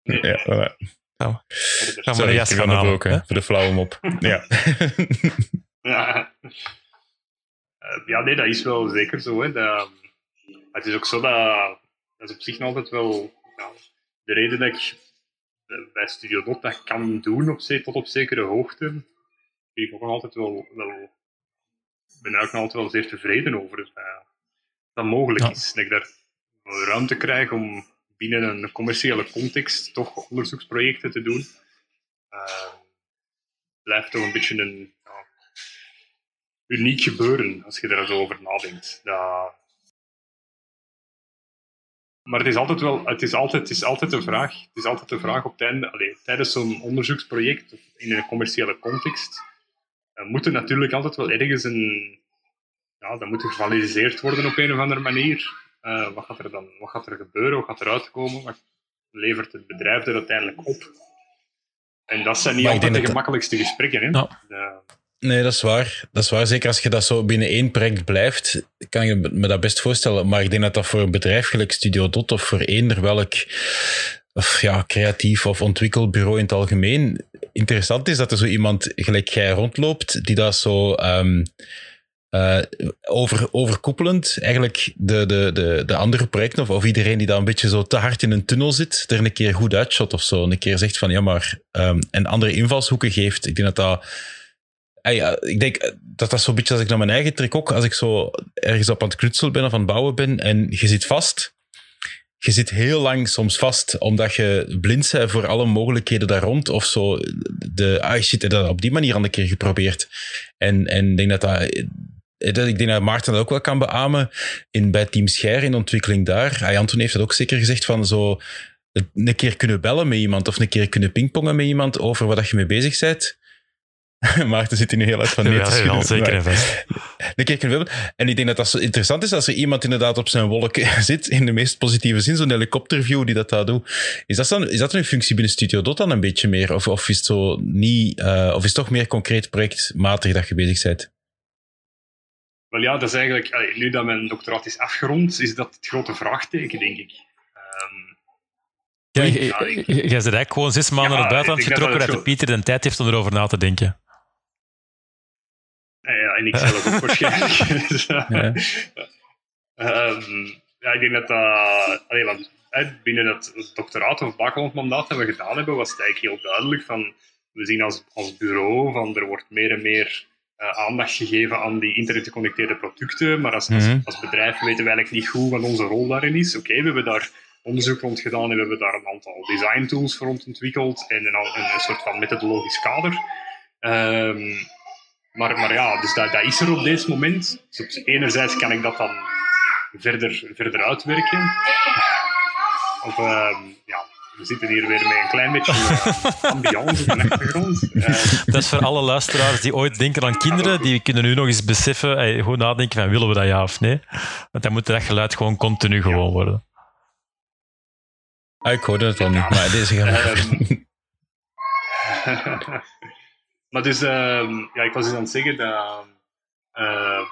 S4: Ja, voilà.
S3: Gaan we
S4: Sorry,
S3: de
S4: ik
S3: jas gaan halen.
S4: onderbroken,
S3: hè?
S4: voor de flauwe mop. Ja. *laughs*
S1: Ja. Eh, ja, nee, dat is wel zeker zo. Hè. Dat, het is ook zo dat, dat is op zich nog altijd wel ja, de reden dat ik eh, bij Studio Dot dat kan doen op, tot op zekere hoogte. Ben ik ook altijd wel, wel ben ook nog altijd wel zeer tevreden over dat dat mogelijk
S3: Ja.
S1: is. Dat ik daar ruimte krijg om binnen een commerciële context toch onderzoeksprojecten te doen. Eh, blijft toch een beetje een ja, uniek gebeuren als je er zo over nadenkt. Dat... Maar het is altijd wel, het is altijd, het is altijd een vraag. Het is altijd een vraag op het einde, tijdens zo'n onderzoeksproject in een commerciële context. Moet er natuurlijk altijd wel ergens een, ja, dat moet gevalidiseerd worden op een of andere manier. Eh, wat gaat er dan, wat gaat er gebeuren, wat gaat er uitkomen, wat levert het bedrijf er uiteindelijk op? En dat zijn niet
S4: Maar
S1: altijd de
S4: dat-
S1: gemakkelijkste gesprekken. Hè?
S4: Nee, dat is waar. Dat is waar. Zeker als je dat zo binnen één project blijft, kan je me dat best voorstellen. Maar ik denk dat dat voor een bedrijf gelijk Studio Dot of voor eender welk of ja, creatief of ontwikkelbureau in het algemeen interessant is dat er zo iemand gelijk jij rondloopt, die dat zo ehm, eh, over, overkoepelend eigenlijk de, de, de, de andere projecten of, of iedereen die daar een beetje zo te hard in een tunnel zit, er een keer goed uitshot of zo. Een keer zegt van ja, maar ehm, en andere invalshoeken geeft. Ik denk dat dat ah ja, ik denk dat dat zo'n beetje als ik naar mijn eigen trek ook, als ik zo ergens op aan het knutselen ben of aan het bouwen ben en je zit vast, je zit heel lang soms vast, omdat je blind bent voor alle mogelijkheden daar rond. Of zo, de, ah shit, dat op die manier al een keer geprobeerd. En, en ik denk dat dat... Ik denk dat Maarten dat ook wel kan beamen in, bij Team Scher in ontwikkeling daar. Ah, Anton heeft dat ook zeker gezegd van zo een keer kunnen bellen met iemand of een keer kunnen pingpongen met iemand over wat je mee bezig bent. Maarten zit hier nu heel uit van nee
S3: ja, ja, zeker en vast. *laughs*
S4: Een En ik denk dat dat zo interessant is als er iemand inderdaad op zijn wolk *laughs* zit, in de meest positieve zin, zo'n helikopterview die dat daar doet. Is dat, dan, is dat een functie binnen Studio Dot dan een beetje meer? Of, of is het zo niet, uh, of is het toch meer concreet projectmatig dat je bezig bent?
S1: Wel ja, dat is eigenlijk, nu dat mijn doctoraat is afgerond, is dat het grote vraagteken, denk ik.
S3: Ja, jij bent eigenlijk gewoon zes maanden naar het buitenland getrokken dat, dat de Pieter de tijd heeft om erover na te denken.
S1: Ja, en ik zelf ook *laughs* waarschijnlijk. dus, *laughs* ja. Um, ja, ik denk dat dat... Allee, want, binnen het doctoraat of baccalaureatmandaat dat we gedaan hebben, was het eigenlijk heel duidelijk van... We zien als, als bureau van er wordt meer en meer uh, aandacht gegeven aan die internetgeconnecteerde producten, maar als, mm -hmm. als, als, bedrijf weten we eigenlijk niet goed wat onze rol daarin is. Oké, okay, we hebben daar onderzoek rond gedaan en we hebben daar een aantal design tools voor ontwikkeld en een, een soort van methodologisch kader. Um, maar, maar ja, dus dat, dat is er op dit moment. Dus enerzijds kan ik dat dan verder, verder uitwerken. Of, uh, ja, we zitten hier weer met een klein beetje uh, ambiance op de achtergrond. Uh, *laughs*
S3: dat is voor alle luisteraars die ooit denken aan kinderen, die kunnen nu nog eens beseffen, hey, gewoon nadenken van willen we dat ja of nee. Want dan moet dat geluid gewoon continu gewoon worden.
S4: Ah, ik hoorde het wel niet, maar deze gaan *laughs* *laughs*
S1: Maar dus, um, ja, ik was dus aan het zeggen dat. Um,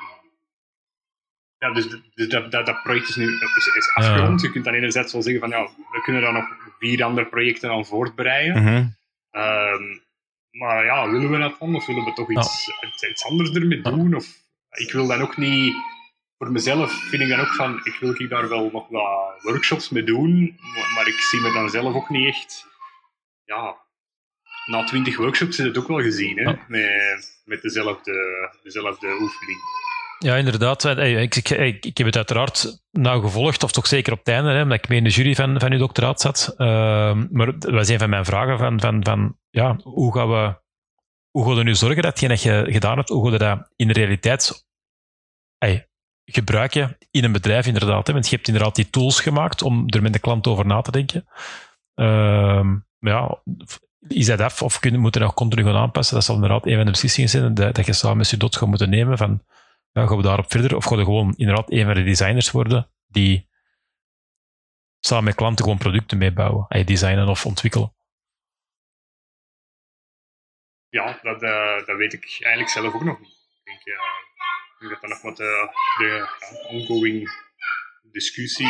S1: ja, dus, dus dat, dat, dat, project is nu is, is afgerond. Ja. Je kunt dan enerzijds wel zeggen van ja, we kunnen daar nog vier andere projecten aan voortbreien. Mm -hmm. um, maar ja, willen we dat dan? Of willen we toch iets, iets, iets anders ermee doen? Of, ik wil dan ook niet voor mezelf vind ik dan ook van, ik wil ik daar wel nog wat workshops mee doen, maar ik zie me dan zelf ook niet echt, ja, na twintig workshops is het ook wel gezien, hè? Ja. Met, met dezelfde, dezelfde oefening.
S3: Ja, inderdaad. Ik, ik, ik, ik, heb het uiteraard nou gevolgd, of toch zeker op het einde, hè, omdat ik mee in de jury van, van uw doctoraat zat. Uh, maar dat was een van mijn vragen van, van, van ja, hoe gaan we hoe gaan we nu zorgen dat hetgeen dat je gedaan hebt, hoe gaan we dat in de realiteit hey, gebruiken in een bedrijf inderdaad. Hè? Want je hebt inderdaad die tools gemaakt om er met de klant over na te denken. Uh, maar ja, is dat af of kunnen, moeten nog continu gaan aanpassen? Dat zal inderdaad een van de beslissingen zijn dat, je samen met je dot gaat moeten nemen van gaan we daarop verder of gaan we gewoon inderdaad een van de designers worden die samen met klanten gewoon producten meebouwen, designen of ontwikkelen?
S1: Ja, dat, uh, dat weet ik eigenlijk zelf ook nog niet. Ik denk, uh, dat dat nog wat uh, de ongoing discussie,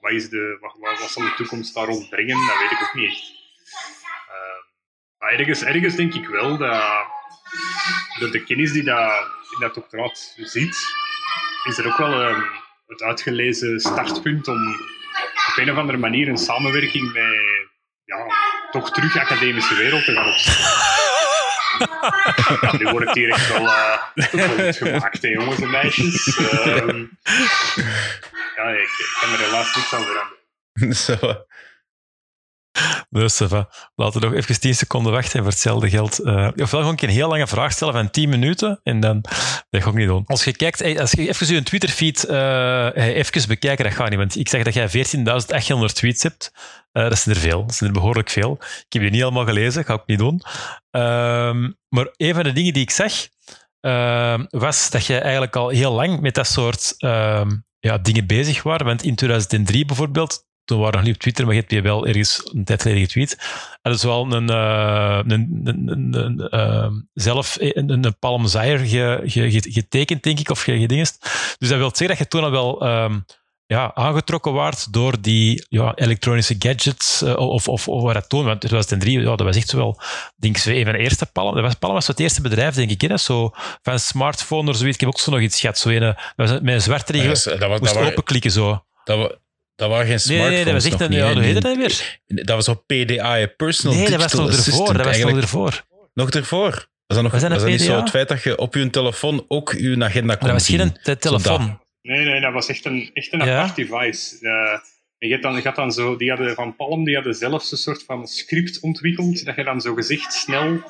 S1: wat, is de, wat, zal de toekomst daar rond brengen, dat weet ik ook niet. Maar ergens, ergens denk ik wel dat door de kennis die dat in dat doctoraat ziet, is er ook wel um, het uitgelezen startpunt om op een of andere manier een samenwerking met ja, toch terug academische wereld te gaan opzetten. ja, *laughs* nu wordt het hier echt wel uh, goed gemaakt, hè, jongens en meisjes. Uh, *laughs* ja, ik, ik kan er helaas niets aan veranderen.
S4: Zo.
S3: Dus laten we nog even 10 seconden wachten en voor hetzelfde geld. Uh, ofwel gewoon een heel lange vraag stellen van 10 minuten en dan. Dat ga ik niet doen. Als je kijkt, als je even je Twitter-feed uh, even bekijken, dat gaat niet. Want ik zeg dat jij 14.800 tweets hebt. Uh, dat zijn er veel. Dat zijn er behoorlijk veel. Ik heb die niet allemaal gelezen, ga ik niet doen. Ehm, maar een van de dingen die ik zag, ehm, was dat je eigenlijk al heel lang met dat soort ehm, ja, dingen bezig was. Want in 2003 bijvoorbeeld, toen waren nog niet op Twitter, maar je hebt je wel ergens een tijd geleden getweet. Dat is wel een, uh, een, een, een, uh, zelf een, een Palm ge, ge, getekend, denk ik, of gedingest. Dus dat wil zeggen dat je toen al wel um, ja, aangetrokken waard door die ja, elektronische gadgets, uh, of, of, of waar dat toen, want 2003, ja, dat was echt wel, denk ik, een van de eerste Palm. Dat was, Palm was het eerste bedrijf, denk ik, hè, zo van smartphone of zoiets. Ik heb ook zo nog iets gehad, zo een, met een zwarte ja, dat, dat, moest dat openklikken zo.
S4: Dat, dat waren geen smartphones. Nee, nee, dat was echt een. Ja,
S3: hoe heette dat weer?
S4: Dat was op PDA, Personal
S3: Nee, dat was nog ervoor. Dat was nog ervoor.
S4: Nog ervoor? Was dat, nog,
S3: Was dat een
S4: was dat niet zo het feit dat je op je telefoon ook je agenda kon
S3: Maar dat was
S4: zien?
S3: geen te- telefoon.
S1: Nee, nee, dat was echt een, echt een
S3: Ja?
S1: apart device. Eh, je hebt dan, je had dan zo, die hadden van Palm, die hadden zelfs een soort van script ontwikkeld, dat je dan zo gezegd snel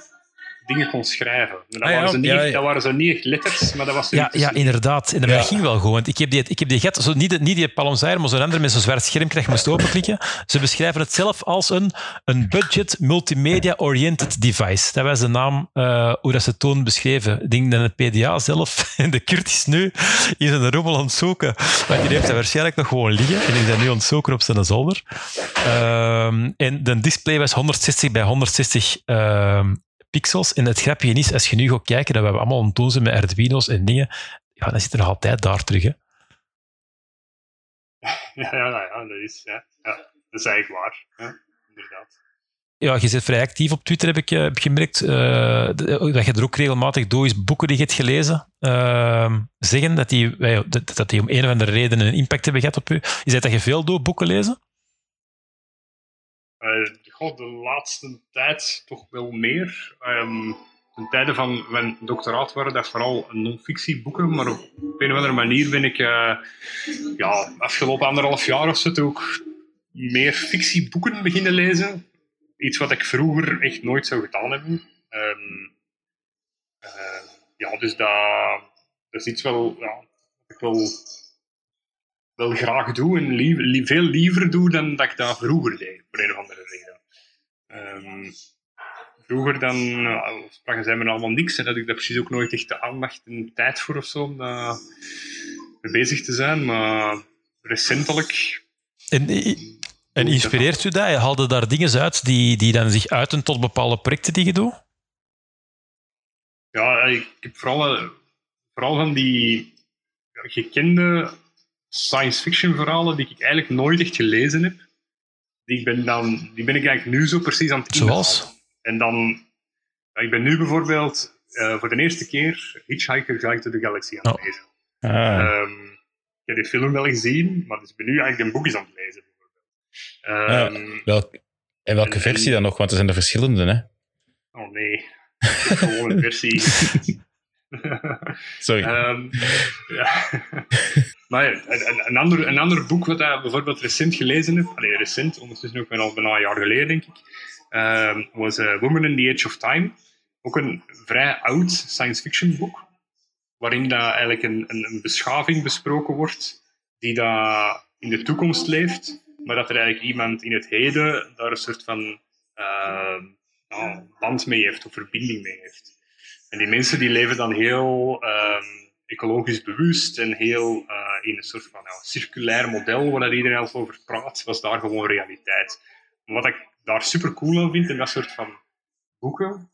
S1: dingen kon schrijven. Maar dat,
S4: Ah, ja,
S1: waren, zo niet
S4: ja,
S1: echt,
S4: ja.
S1: dat waren zo niet echt letters, maar dat was
S3: Ja, ja, inderdaad. En dat
S4: Ja.
S3: ging wel gewoon. Want ik heb die, ik heb die gehad, zo niet, de- niet die Palm Zaire, maar zo'n andere met zo'n zwart scherm krijg je moest openklikken. Ze beschrijven het zelf als een, een budget multimedia-oriented device. Dat was de naam, eh, hoe dat ze het toen beschreven. Ik denk dat het PDA zelf, en *laughs* de Kurt is nu in zijn rommel aan het zoeken. Want die heeft dat waarschijnlijk nog gewoon liggen. En is dat nu aan het zoeken op zijn zolder. Ehm, en de display was 160 bij 160 ehm, pixels. En het grapje is, als je nu gaat kijken, dat we allemaal aan het doen zijn met Arduino's en dingen, ja, dan zit er nog altijd daar terug. Hè. *laughs*
S1: Ja, ja, ja, dat is, ja, ja, dat is eigenlijk waar. Ja, inderdaad.
S3: Ja, je zit vrij actief op Twitter, heb ik, eh, heb gemerkt. Eh, dat je er ook regelmatig doet, is boeken die je hebt gelezen. Ehm, zeggen dat die, wij- dat, dat die om een of andere reden een impact hebben gehad op u. Is dat dat je veel doet, boeken lezen?
S1: Eh, de laatste tijd toch wel meer. Ehm ten tijde van mijn doctoraat waren dat vooral non-fictieboeken, maar op een of andere manier ben ik eh, ja, afgelopen anderhalf jaar of zo ook meer fictieboeken beginnen lezen. Iets wat ik vroeger echt nooit zou gedaan hebben. Ehm, eh, ja, dus dat, dat is iets wel, ja, wat ik wel, graag doe en veel liever doe dan dat ik dat vroeger deed, voor een of andere reden. Ehm, vroeger dan uh, spraken zij me allemaal niks en had ik daar precies ook nooit echt de aandacht en tijd voor of zo om daar mee bezig te zijn, maar recentelijk
S3: En, en inspireert u dat? Haalde daar dingen uit die, die dan zich uiten tot bepaalde projecten die je doet?
S1: Ja, ik heb vooral, eh, vooral van die gekende science fiction verhalen die ik eigenlijk nooit echt gelezen heb. Die ben, dan, die ben ik eigenlijk nu zo precies aan het
S3: Zoals?
S1: En dan, ja, ik ben nu bijvoorbeeld eh, voor de eerste keer Hitchhiker Guide to the Galaxy aan het
S3: Oh.
S1: lezen.
S4: Ah.
S1: Ehm, ik heb die film wel gezien, maar dus ik ben nu eigenlijk een boekjes aan het lezen. Bijvoorbeeld. Ehm,
S4: Welk, en welke versie dan nog? Want er zijn er verschillende, hè?
S1: Oh nee, *laughs* gewoon een versie. *laughs* *laughs*
S4: Sorry.
S1: Ehm, ja. *laughs* maar een, ander, een ander boek wat ik bijvoorbeeld recent gelezen heb, allee, recent, ondertussen ook wel al bijna een jaar geleden, denk ik, ehm, was eh, Woman in the Age of Time. Ook een vrij oud science fiction boek, waarin dat eigenlijk een, een, een beschaving besproken wordt die dat in de toekomst leeft, maar dat er eigenlijk iemand in het heden daar een soort van ehm, ja, band mee heeft of verbinding mee heeft. En die mensen die leven dan heel ehm, ecologisch bewust en heel eh, in een soort van ja, circulair model waar iedereen al over praat, was daar gewoon realiteit. Wat ik daar super cool aan vind in dat soort van boeken,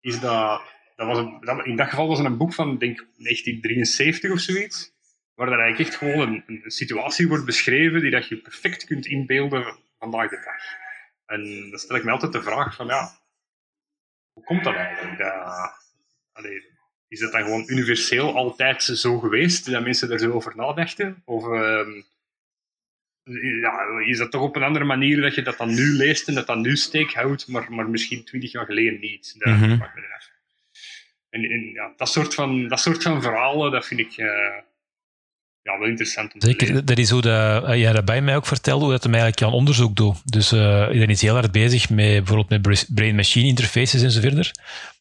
S1: is dat, dat, was in dat geval was het een boek van denk 1973 of zoiets, waar dat eigenlijk echt gewoon een, situatie wordt beschreven die dat je perfect kunt inbeelden vandaag de dag. En dan stel ik me altijd de vraag van ja, hoe komt dat eigenlijk? Allee, is dat dan gewoon universeel altijd zo geweest, dat mensen er zo over nadachten? Of ehm, ja, is dat toch op een andere manier dat je dat dan nu leest en dat dan nu steek houdt, maar, maar misschien twintig jaar geleden niet? Dat
S4: Mhm.
S1: ik. En, en ja, dat, soort van, dat soort van verhalen, dat vind ik eh, ja, wel interessant om te.
S3: Zeker, dat is hoe dat, eh, jij dat bij mij ook vertelde, hoe dat hem eigenlijk aan onderzoek doet. Dus eh iedereen is heel hard bezig met bijvoorbeeld met bra- brain-machine interfaces en zo verder.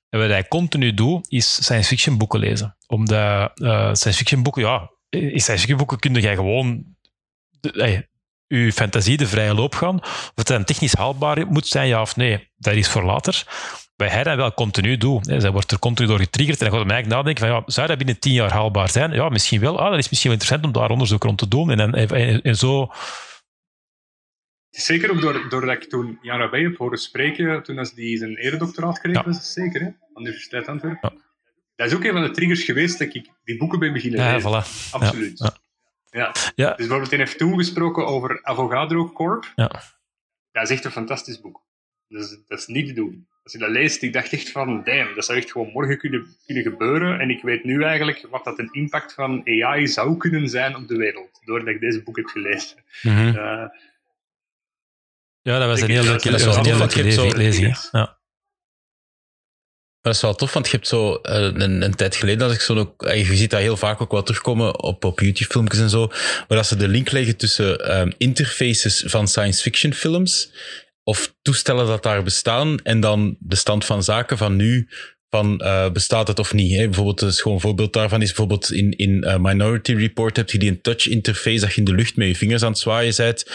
S3: En wat hij continu doet, is science fiction boeken lezen. Omdat eh, science fiction boeken, ja, in science fiction boeken kun je gewoon ey, je fantasie de vrije loop gaan. Of het dan technisch haalbaar moet zijn, ja of nee, dat is voor later. Bij hij dat wel continu doet. Zij wordt er continu door getriggerd en dan gaat hij eigenlijk nadenken van, ja, zou dat binnen tien jaar haalbaar zijn? Ja, misschien wel. Ah, dat is misschien wel interessant om daar onderzoek rond te doen. En, en, en, en zo...
S1: Is Zeker ook door, doordat ik toen Jan Rabé heb horen spreken, toen als die zijn eredoctoraat kreeg,
S3: Ja.
S1: was het zeker, hè? Aan de Universiteit Antwerpen.
S3: Ja.
S1: Dat is ook een van de triggers geweest dat ik die boeken ben beginnen
S3: Ja,
S1: lezen.
S3: voilà.
S1: Absoluut. Ja,
S3: Ja.
S1: Dus bijvoorbeeld, hij heeft toen gesproken over Avogadro Corp.
S3: Ja.
S1: Dat is echt een fantastisch boek. Dus, dat is niet te doen. Als je dat leest, ik dacht echt van, damn, dat zou echt gewoon morgen kunnen, kunnen gebeuren. En ik weet nu eigenlijk wat dat een impact van AI zou kunnen zijn op de wereld. Doordat ik deze boek heb gelezen.
S3: Mhm.
S1: Eh,
S3: ja dat was een heel leuke,
S1: dat
S3: dat was een heel lezing. hè. Ja.
S4: Dat is wel tof, want je hebt zo uh, een, een, tijd geleden, als ik zo ook, je ziet dat heel vaak ook wel terugkomen op, op YouTube-filmpjes en zo, maar dat ze de link leggen tussen um, interfaces van science fiction films of toestellen dat daar bestaan en dan de stand van zaken van nu van uh, bestaat het of niet. Hè? Bijvoorbeeld, een voorbeeld daarvan is bijvoorbeeld in, in uh, Minority Report heb je die een touch interface dat je in de lucht met je vingers aan het zwaaien bent.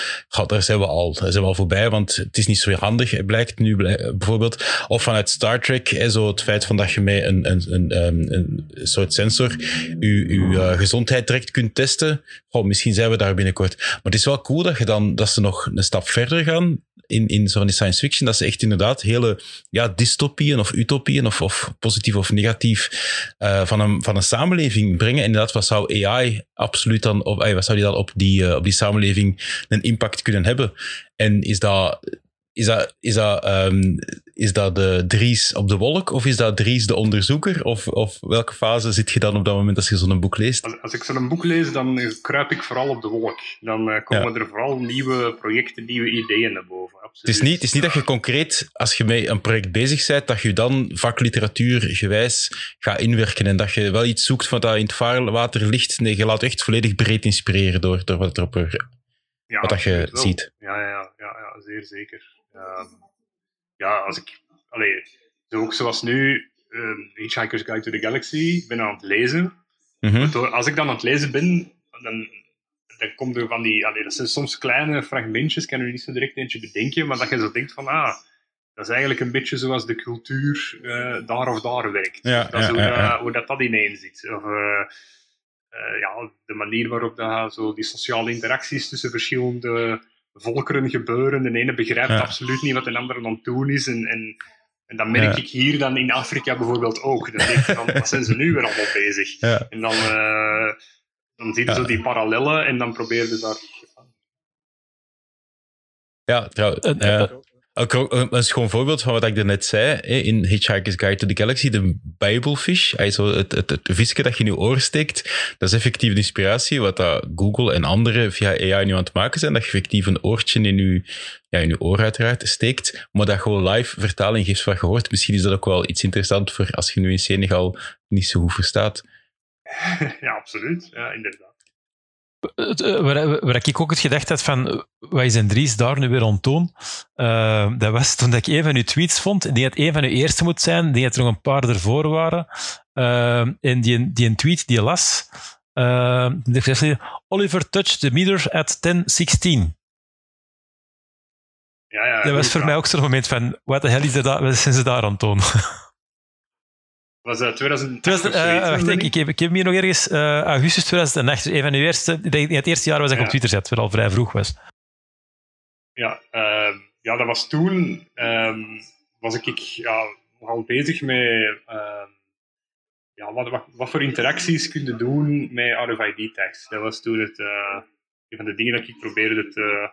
S4: Daar zijn we al, daar zijn we al voorbij, want het is niet zo handig, blijkt nu bijvoorbeeld. Of vanuit Star Trek, hè, zo het feit van dat je met een, een, een, een soort sensor je, uh, gezondheid direct kunt testen. Misschien zijn we daar binnenkort. Maar het is wel cool dat, je dan, dat ze nog een stap verder gaan in, in zo'n science fiction, dat ze echt inderdaad hele ja, dystopieën of utopieën, of, of positief of negatief, uh, van, een, van een samenleving brengen. En inderdaad, wat zou AI absoluut dan op, wat zou die dan op die, uh, op die samenleving een impact kunnen hebben? En is dat is dat, is, dat, um, is dat de Dries op de wolk of is dat Dries de onderzoeker? Of, of welke fase zit je dan op dat moment als je zo'n boek leest?
S1: Als, als ik zo'n boek lees, dan kruip ik vooral op de wolk. Dan uh, komen ja. er vooral nieuwe projecten, nieuwe ideeën naar boven. Absoluut.
S4: Het, is niet, het is niet dat je concreet, als je met een project bezig bent, dat je dan vakliteratuur gewijs gaat inwerken en dat je wel iets zoekt van dat in het vaarwater ligt. Nee, je laat echt volledig breed inspireren door, door wat, er op ja, wat dat je ziet.
S1: Ja, ja, ja, ja, zeer zeker. Uh, ja, als ik, allee, ook zoals nu, uh, Hitchhiker's Guide to the Galaxy, ben aan het lezen. Mm -hmm. Als ik dan aan het lezen ben, dan, dan komt er van die, allee, dat zijn soms kleine fragmentjes, kan je niet zo direct eentje bedenken, maar dat je zo denkt van, ah, dat is eigenlijk een beetje zoals de cultuur uh, daar of daar werkt.
S4: Ja,
S1: dat
S4: ja,
S1: hoe,
S4: ja,
S1: dat, hoe dat, dat ineen zit. Of, uh, ja, de manier waarop dat, zo die sociale interacties tussen verschillende volkeren gebeuren. De ene begrijpt
S4: Ja.
S1: absoluut niet wat de andere aan het doen is. En, en, en dat merk
S4: Ja.
S1: ik hier dan in Afrika bijvoorbeeld ook. Dan denk ik van, wat zijn ze nu weer allemaal bezig?
S4: Ja.
S1: En dan, eh, dan zie je
S4: Ja.
S1: zo die parallellen en dan probeer je daar...
S4: Ja, trouw,
S3: En-
S4: ja. Ook een schoon voorbeeld van wat ik net zei in Hitchhiker's Guide to the Galaxy, de Bijbelfish, het, het, het visje dat je in je oor steekt, dat is effectief inspiratie wat dat Google en anderen via AI nu aan het maken zijn, dat je effectief een oortje in je, ja, in je oor uiteraard steekt, maar dat gewoon live vertaling geeft van hoort. Misschien is dat ook wel iets interessants voor als je nu in Senegal niet zo goed verstaat. *laughs*
S1: ja, absoluut. Ja, inderdaad.
S3: Het, eh, waar, waar ik ook het gedacht had van, eh, wat is een Dries daar nu weer aan het doen? Eh, dat was toen ik een van uw tweets vond, denk dat een van uw eerste moet zijn, die dat er nog een paar ervoor waren. Eh, en die, die een tweet die je las, eh, die Oliver touched the meter at 10.16.
S1: Ja, ja,
S3: Dat was voor mij ook zo'n moment van, wat de hel is dat, wat zijn ze daar aan het doen? *laughs*
S1: Was dat 2008
S3: 2000,
S1: of zoiets,
S3: eh, wacht, ik, ik, heb, ik heb hem hier nog ergens, eh, augustus 2008, dus een van uw eerste, ik denk het eerste jaar was dat ik
S1: Ja.
S3: op Twitter zat, wat al vrij vroeg was.
S1: Ja, ehm, ja, dat was toen. ehm, was ik ja, nogal bezig met. ehm, ja, wat, wat, wat voor interacties kun je doen met RFID-tags? Dat was toen het, eh, een van de dingen dat ik probeerde te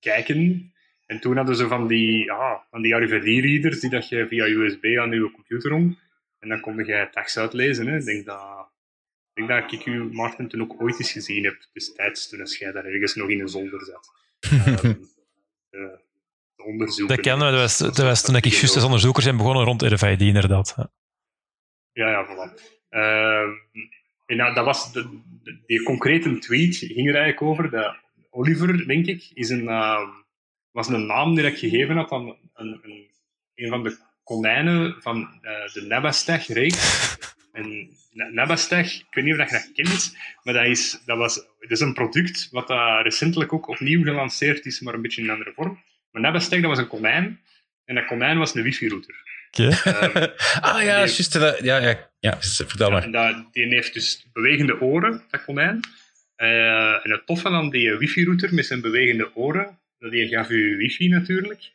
S1: kijken. En toen hadden ze van die, ja, van die RFID-readers die dat je via USB aan je computer om. En dan kon je tags uitlezen. Hè. Ik denk dat, ik denk dat ik u, Maarten, toen ook ooit eens gezien heb. Destijds, toen als jij daar ergens nog in een zolder zat. *laughs* Ehm, onderzoeken.
S3: Dat kan, maar dat was, dat was toen ik juist als onderzoeker zijn begonnen rond RFID, inderdaad. Ja.
S1: Ja, ja, voilà. Ehm, en ja, dat was de, de- die concrete tweet ging er eigenlijk over. Dat Oliver, denk ik, is een, ehm, was een naam die ik gegeven had aan een, een, een van de konijnen van eh, de Nabastag-reeks. *laughs* En ik weet niet of dat je dat kent, maar dat is, dat was, dat is een product wat recentelijk ook opnieuw gelanceerd is, maar een beetje in een andere vorm. Maar Nabastag, dat was een konijn. En dat konijn was een wifi-router.
S3: Oké.
S1: Ehm, *laughs*
S4: ah ja, juist. dat- Ja, ja, ja, vertel maar.
S1: en dat, die heeft dus bewegende oren, dat konijn. Eh, en het toffe aan die wifi-router met zijn bewegende oren, dat die gaf u wifi natuurlijk.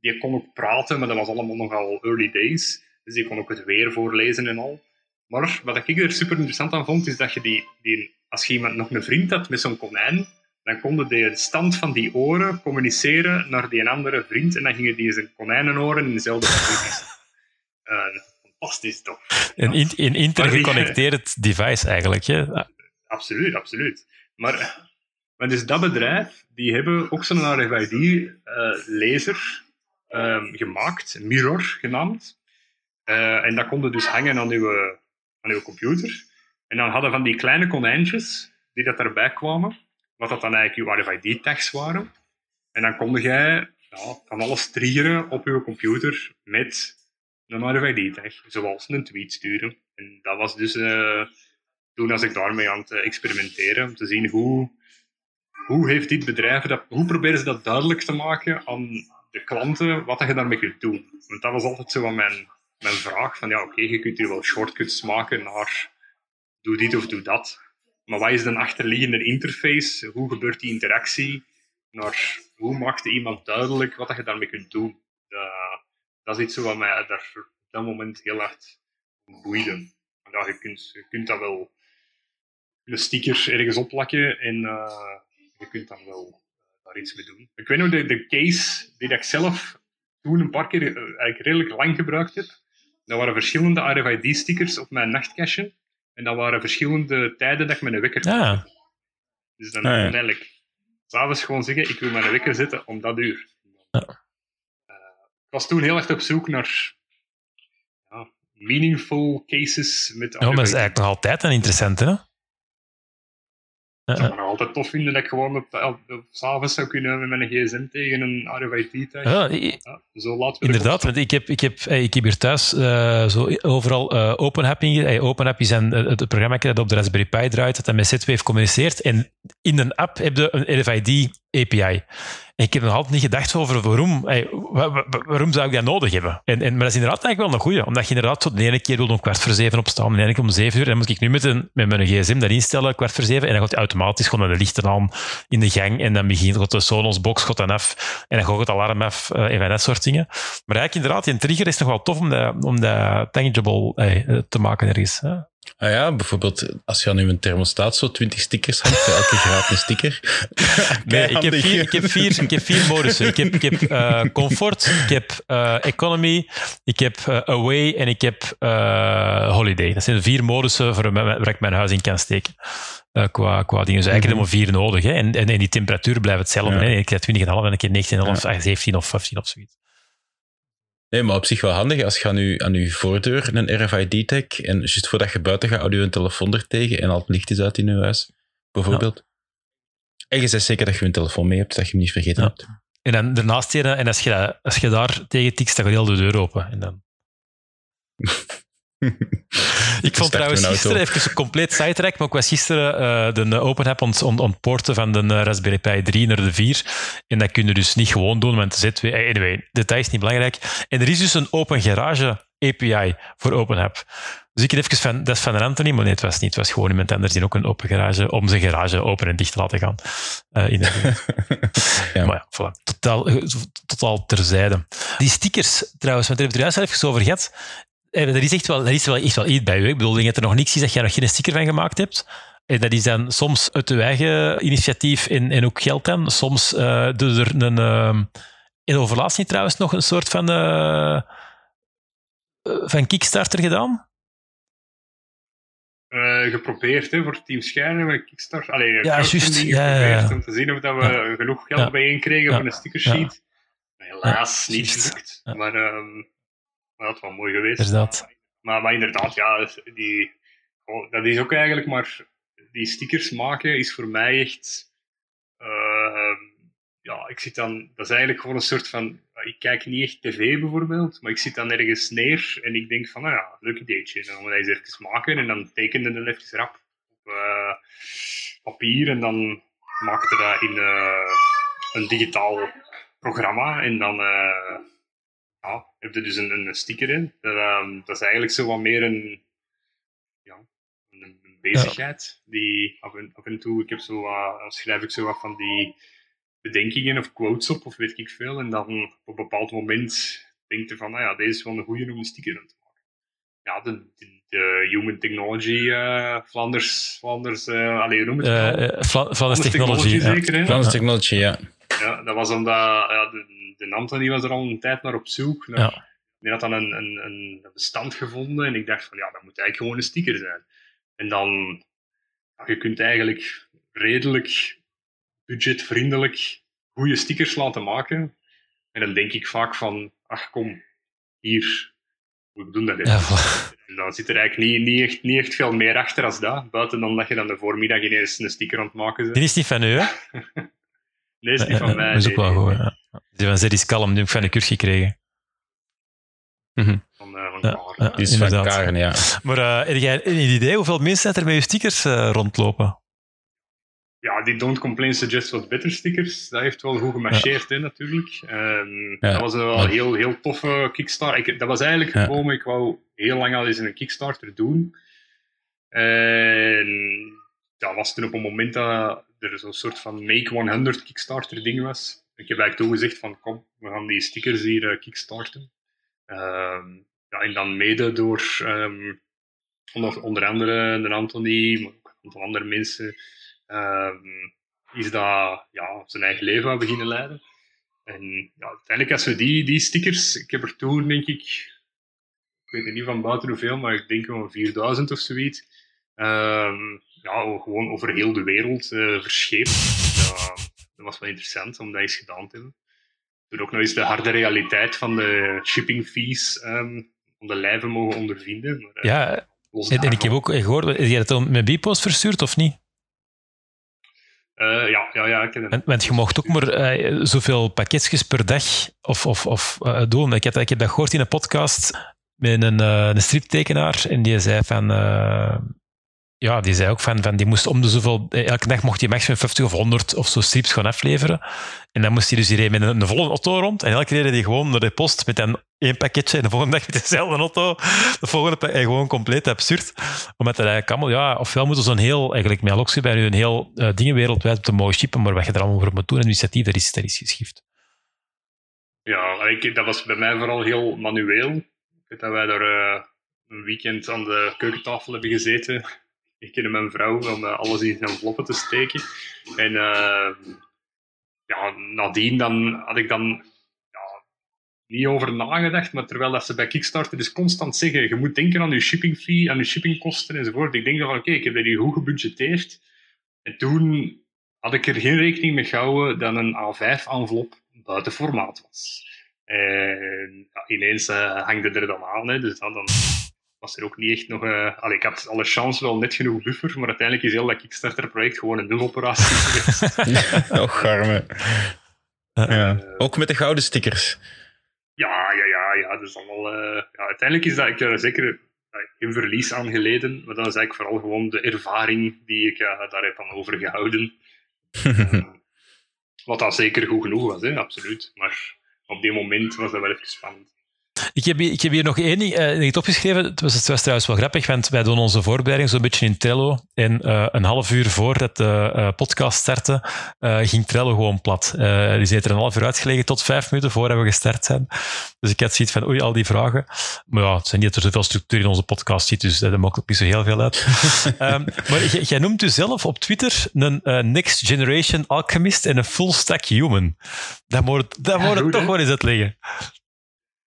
S1: Die kon ook praten, maar dat was allemaal nogal early days. Dus die kon ook het weer voorlezen en al. Maar wat ik er super interessant aan vond, is dat je die, die als je iemand nog een vriend had met zo'n konijn, dan konden de stand van die oren communiceren naar die andere vriend en dan gingen die zijn konijnenoren in dezelfde *laughs* positie. Eh, fantastisch toch?
S3: Een, in, een intergeconnecteerd device eigenlijk. Hè?
S1: Absoluut, absoluut. Maar, maar dus dat bedrijf, die hebben ook zo'n RFID-laser ehm, gemaakt, Mirror genaamd. Eh, en dat konden dus hangen aan uw, aan uw computer. En dan hadden van die kleine konijntjes die dat erbij kwamen, wat dat dan eigenlijk uw RFID-tags waren. En dan kon jij ja, van alles triggeren op uw computer met een RFID-tag, zoals een tweet sturen. En dat was dus uh, toen als ik daarmee aan het experimenteren, om te zien hoe, hoe heeft dit bedrijf dat, hoe proberen ze dat duidelijk te maken aan de klanten, wat je daarmee kunt doen. Want dat was altijd zo mijn, mijn vraag, van ja, oké, je kunt hier wel shortcuts maken naar doe dit of doe dat. Maar wat is de achterliggende interface? Hoe gebeurt die interactie? Hoe maakt iemand duidelijk wat je daarmee kunt doen? Dat, dat is iets wat mij daar op dat moment heel hard boeide. Ja, je, kunt, je kunt dat wel de stickers ergens opplakken en uh, je kunt dan wel daar iets mee doen. Ik weet nog de, de case die ik zelf toen een paar keer uh, eigenlijk redelijk lang gebruikt heb. Dat waren verschillende RFID-stickers op mijn nachtcache. En dat waren verschillende tijden dat ik mijn wekker
S3: ja.
S1: Dus dan ah, ja. eigenlijk s'avonds gewoon zeggen, ik wil mijn wekker zetten om dat uur. Ja. Uh, ik was toen heel erg op zoek naar ja, meaningful cases met...
S3: Ja, maar dat is eigenlijk nog altijd een interessante, hè?
S1: Ik zou het altijd tof vinden dat ik gewoon op, op, op s'avonds zou kunnen met mijn gsm tegen een RFID-tag.
S3: Ja, ja, zo laat inderdaad, want ik heb, ik, heb, ik heb hier thuis uh, zo overal uh, OpenApp in. Hey, OpenApp is een, het programma dat op de Raspberry Pi draait, dat met Z-Wave communiceert. En in een app heb je een RFID-API ik heb nog altijd niet gedacht over waarom, waarom zou ik dat nodig hebben. En, en, maar dat is inderdaad eigenlijk wel een goeie, omdat je inderdaad tot de ene keer wil om kwart voor zeven opstaan, de ene keer om zeven uur. Dan moet ik nu met, een, met mijn gsm dat instellen, kwart voor zeven, en dan gaat hij automatisch gewoon de lichten aan in de gang, en dan begint de Sonos box gaat dan af, en dan gaat het alarm af, uh, en van dat soort dingen. Maar eigenlijk inderdaad, die trigger is nog wel tof om dat, om tangible eh, te maken ergens. Hè.
S4: Ah ja, bijvoorbeeld als je aan je thermostaat zo 20 stickers hangt, elke gratis sticker. *laughs*
S3: nee, ik heb, vier, ik, heb vier, ik heb vier modussen. Ik heb, ik heb uh, comfort, ik heb uh, economy, ik heb uh, away en ik heb holiday. Dat zijn de vier modussen voor, waar ik mijn huis in kan steken. qua, qua dingen. Dus eigenlijk mm -hmm. maar vier nodig. Hè. En, en, en, die temperatuur blijft hetzelfde. Ja. Hè. Ik heb 20,5 en een keer 19,5, ja. 17 of 15 of zoiets.
S4: Nee, maar op zich wel handig. Als je aan je, aan je voordeur een RFID-tag en juist voordat je buiten gaat, houd je een telefoon er tegen en al het licht is uit in je huis, bijvoorbeeld. Ja. En je zegt zeker dat je een telefoon mee hebt, dat je hem niet vergeten ja. hebt.
S3: En dan daarnaast, en als je, als je daar tegen tikt, dan gaat heel de deur open. En dan... *laughs* ik vond trouwens gisteren, even een compleet sidetrack, maar ik was gisteren uh, de Open App ontporten van de Raspberry Pi 3 naar de 4. En dat kun je dus niet gewoon doen, want de Z2... Anyway, detail is niet belangrijk. En er is dus een Open Garage API voor Open App. Dus ik heb even van, dat is van Anthony, maar nee, het was niet. Het was gewoon iemand anders die ook een open garage, om zijn garage open en dicht te laten gaan. Uh, in *laughs* ja. Maar ja, voilà. Totaal, totaal terzijde. Die stickers trouwens, want daar hebben we het er juist even over gehad. Er eh, is echt wel, er is wel echt wel iets bij u. Ik bedoel, je er nog niks is dat je er nog geen sticker van gemaakt hebt. En dat is dan soms uit uw eigen initiatief en, en ook geld dan. Soms uh, doe er een... Uh, in overlaatst niet trouwens nog een soort van, uh, van Kickstarter gedaan?
S1: Uh, geprobeerd hè, voor Team Schermen met Kickstarter. Allee,
S3: ja, juist. Ja, ja, ja,
S1: om te zien of dat we genoeg geld bijeen kregen voor een stickersheet. Helaas niet gelukt. Maar um, dat had wel mooi geweest.
S3: Is dat?
S1: Maar, maar inderdaad, ja, die, oh, dat is ook eigenlijk maar... Die stickers maken is voor mij echt... Uh, ja, ik zit dan... Dat is eigenlijk gewoon een soort van... Ik kijk niet echt tv bijvoorbeeld, maar ik zit dan ergens neer en ik denk van, nou ja, leuk ideetje. Dan gaan we dat eens even maken en dan tekende dan even rap op uh, papier en dan maakte dat in uh, een digitaal programma en dan ja, heb je dus een, een sticker in. Dat, um, dat is eigenlijk zo wat meer een, ja, een, een bezigheid. Ja. Die af en, af en, toe, ik heb zo wat, schrijf ik zo wat van die bedenkingen of quotes op, of weet ik veel. En dan op een bepaald moment denk je van, nou ja, deze is wel een goede om een sticker in te maken. Ja, de, de, de Human Technology, uh, Flanders, Flanders, uh, allee, noem het
S3: uh, Flanders Technology,
S1: Technology ja. zeker,
S4: Flanders Technology, ja.
S1: Ja, dat was omdat ja, de, de Anthony was er al een tijd naar op zoek. Naar, ja. Die had dan een, een, een bestand gevonden en ik dacht van ja, dat moet eigenlijk gewoon een sticker zijn. En dan, ja, je kunt eigenlijk redelijk budgetvriendelijk goede stickers laten maken. En dan denk ik vaak van, ach kom, hier, hoe doen dat? hè?
S3: Ja.
S1: En dan zit er eigenlijk niet, niet, echt, niet echt veel meer achter als dat. Buiten dan dat je dan de voormiddag ineens een sticker aan het maken bent.
S3: Die is niet van u, hè? *laughs*
S1: Nee, is niet van mij.
S3: Dat is ook wel goed. Ja. Die van Zedis Kalm, die heb ik van de cursus gekregen.
S1: Van, eh, van
S3: Ja, ja.
S4: Die is van. Karen, ja.
S3: Maar eh, heb jij een idee hoeveel mensen er met je stickers eh, rondlopen?
S1: Ja, die Don't Complain Suggest What Better stickers, dat heeft wel goed gemarcheerd, hè, natuurlijk. Ehm,
S4: Ja.
S1: Dat was een wel heel, heel toffe Kickstarter. Ik, dat was eigenlijk
S4: Ja.
S1: gekomen, ik wou heel lang al eens een Kickstarter doen. En dat was toen op een moment dat er zo'n soort van Make 100 Kickstarter ding was. Ik heb eigenlijk toen gezegd van, kom, we gaan die stickers hier eh, kickstarten. Ehm, ja, en dan mede door ehm, onder, andere de Anthony, maar ook een aantal andere mensen, ehm, is dat ja, zijn eigen leven aan beginnen leiden. En ja, uiteindelijk, als we die, die stickers, ik heb er toen denk ik, ik weet niet van buiten hoeveel, maar ik denk wel 4000 of zoiets, ja, gewoon over heel de wereld eh verscheept. Ja, dat was wel interessant om dat eens gedaan te hebben. Toen ook nog eens de harde realiteit van de shipping fees ehm om de lijve mogen ondervinden. Maar, eh,
S3: Ja, en, ik heb ook gehoord, heb jij dat met Bpost verstuurd of niet?
S1: Eh, ja, ja, ja, ik heb
S3: Want, je mocht ook maar zoveel pakketjes per dag of, of, of, doen. Ik heb, ik heb dat gehoord in een podcast met een, een striptekenaar en die zei van... eh, ja, die zei ook van, van die moest om de zoveel... eh, Elke dag mocht hij maximum 50 of 100 of zo strips gaan afleveren. En dan moest hij dus hier met een, een volle auto rond. En elke keer reed hij gewoon naar de post met dan één pakketje. En de volgende dag met dezelfde auto. De volgende en gewoon compleet absurd. Omdat er eigenlijk allemaal... Ja, ofwel moeten een heel... Eigenlijk met bij nu een heel eh, dingen wereldwijd te mogen shippen. Maar wat je er allemaal voor moet doen, administratief, dat is, dat is geschift.
S1: Ja, ik, dat was bij mij vooral heel manueel. Ik weet dat wij daar eh, een weekend aan de keukentafel hebben gezeten. Ik en mijn vrouw om eh, alles in enveloppen te steken. En eh, ja, nadien dan had ik dan niet over nagedacht, maar terwijl dat ze bij Kickstarter dus constant zeggen, je moet denken aan je shipping fee, aan je shippingkosten enzovoort. Ik denk dan van, oké, ik heb dat hier goed gebudgeteerd. En toen had ik er geen rekening mee gehouden dat een A5-envelop buiten formaat was. En ineens eh hangde er dan aan, hè, dus dan, dan was er ook niet echt nog... eh allee, ik had alle chance wel net genoeg buffer, maar uiteindelijk is heel dat Kickstarter-project gewoon een nuloperatie geweest. *laughs*
S4: Och, arme. Ja.
S1: Eh,
S4: Ook met de gouden stickers.
S1: Ja, ja, ja, ja, is allemaal... eh, ja, uiteindelijk is dat ik er zeker eh, geen verlies aan geleden, maar dat is eigenlijk vooral gewoon de ervaring die ik eh, daar heb aan overgehouden. *laughs* Eh, wat dat zeker goed genoeg was, hè, absoluut. Maar op die moment was dat wel even spannend.
S3: Ik heb, hier, ik heb hier nog één ding niet opgeschreven. Het was, het was trouwens wel grappig, want wij doen onze voorbereiding zo'n beetje in Trello. En eh, een half uur voordat de eh, podcast startte, ging Trello gewoon plat. Die zit er een half uur uitgelegen tot vijf minuten voordat we gestart zijn. Dus ik had zoiets van, oei, al die vragen. Maar ja, het zijn niet dat er zoveel structuur in onze podcast zit, dus dat maakt ook niet zo heel veel uit. *laughs* Ehm, maar jij, noemt u zelf op Twitter een Next Generation Alchemist en een Full Stack Human. Dat moet, dat
S1: Ja,
S3: moet het
S1: goed,
S3: toch wel eens uitleggen.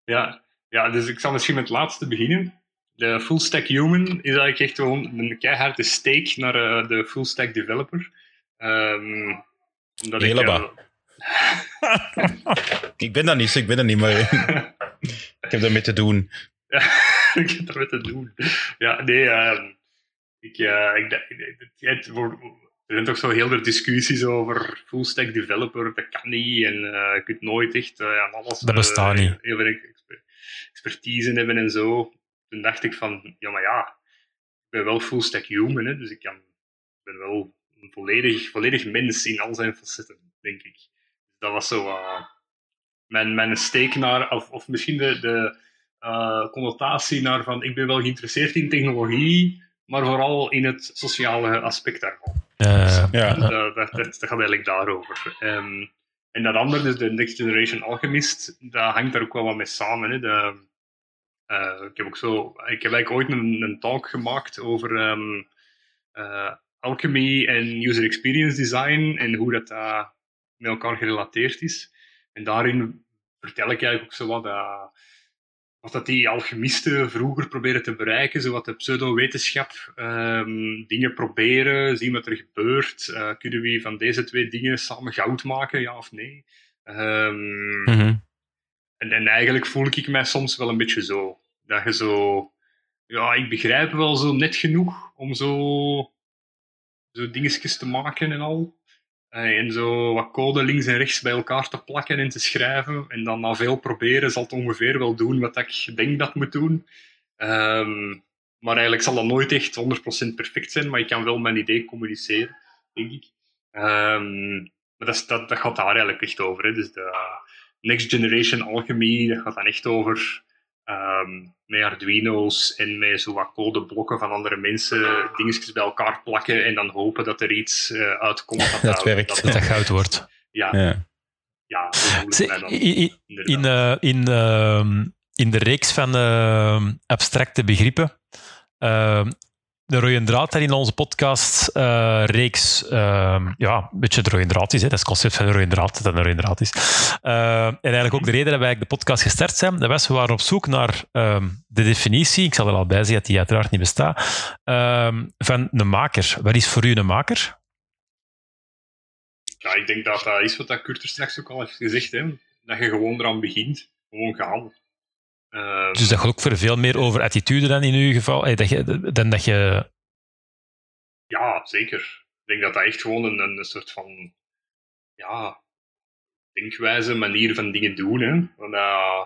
S1: Ja, ja, dus ik zal misschien met het laatste beginnen. De full stack human is eigenlijk echt gewoon een keiharde steek naar eh, de full stack developer. Ehm omdat ik, eh, *laughs* *laughs*
S4: Ik ben dat niet, ik ben dat niet, maar ik heb daarmee te doen. *laughs*
S1: Ik heb er wat te doen. Ja, nee, ehm, ik, eh, ik, het wordt- er zijn toch zo heel veel discussies over full stack developer, dat kan niet en je kunt nooit echt aan alles
S3: Dat bestaat niet.
S1: heel veel exper- expertise hebben en zo. Toen dacht ik van, ja maar ja, ik ben wel full stack human, hè, dus ik, kan, ben wel een volledig, volledig mens in al zijn facetten, denk ik. Dat was zo eh, mijn, mijn steek naar, of, of misschien de, de eh, connotatie naar van ik ben wel geïnteresseerd in technologie, maar vooral in het sociale aspect daarvan.
S3: Eh,
S4: Ja.
S1: Dat, dat, dat, dat gaat eigenlijk daarover. Ehm, en dat andere, dus de Next Generation Alchemist, dat hangt daar ook wel wat mee samen. Hè. De, eh, ik heb ook zo, ik heb eigenlijk ooit een, een talk gemaakt over ehm, eh, alchemy en user experience design en hoe dat eh, met elkaar gerelateerd is. En daarin vertel ik eigenlijk ook zo wat, eh, wat dat die alchemisten vroeger proberen te bereiken, zo wat de pseudo-wetenschap, ehm, dingen proberen, zien wat er gebeurt. Eh, kunnen we van deze twee dingen samen goud maken, ja of nee? Ehm,
S3: mhm.
S1: en, en eigenlijk voel ik mij soms wel een beetje zo. Dat, Dat je zo... Ja, ik begrijp wel zo net genoeg om zo, zo dingetjes te maken en al. Eh, En zo wat code links en rechts bij elkaar te plakken en te schrijven. En dan na veel proberen zal het ongeveer wel doen wat ik denk dat moet doen. Ehm, maar eigenlijk zal dat nooit echt 100% perfect zijn, maar ik kan wel mijn idee communiceren, denk ik. Ehm, maar dat, dat gaat daar eigenlijk echt over. Hè. Dus de Next Generation Alchemy, dat gaat dan echt over ehm, met Arduino's en met zo wat codeblokken van andere mensen dingetjes bij elkaar plakken en dan hopen dat er iets eh, uitkomt. Dat, *laughs*
S4: Dat werkt.
S3: Dat dat goud wordt.
S1: ja, ja.
S4: Ja.
S1: dan.
S3: In, eh, in, ehm, in de reeks van ehm, abstracte begrippen. Ehm, de rode draad daar in onze podcast-reeks, ja, een beetje de rode draad is. Hè. Dat is het concept van de rode draad, dat een rode draad is. Eh, en eigenlijk ook de reden dat wij de podcast gestart zijn, dat was, we waren op zoek naar ehm, de definitie, ik zal er al bij zeggen dat die uiteraard niet bestaat, ehm, van een maker. Wat is voor u een maker?
S1: Ja, ik denk dat dat is wat dat Kurt straks ook al heeft gezegd. Hè? Dat je gewoon eraan begint. Gewoon gaan. Ehm,
S3: Dus dat gaat ook voor veel meer over attitude dan in uw geval, dat je, dan dat je
S1: Ja, zeker. Ik denk dat dat echt gewoon een, een soort van ja, denkwijze, manier van dingen doen. Hè. Want, eh,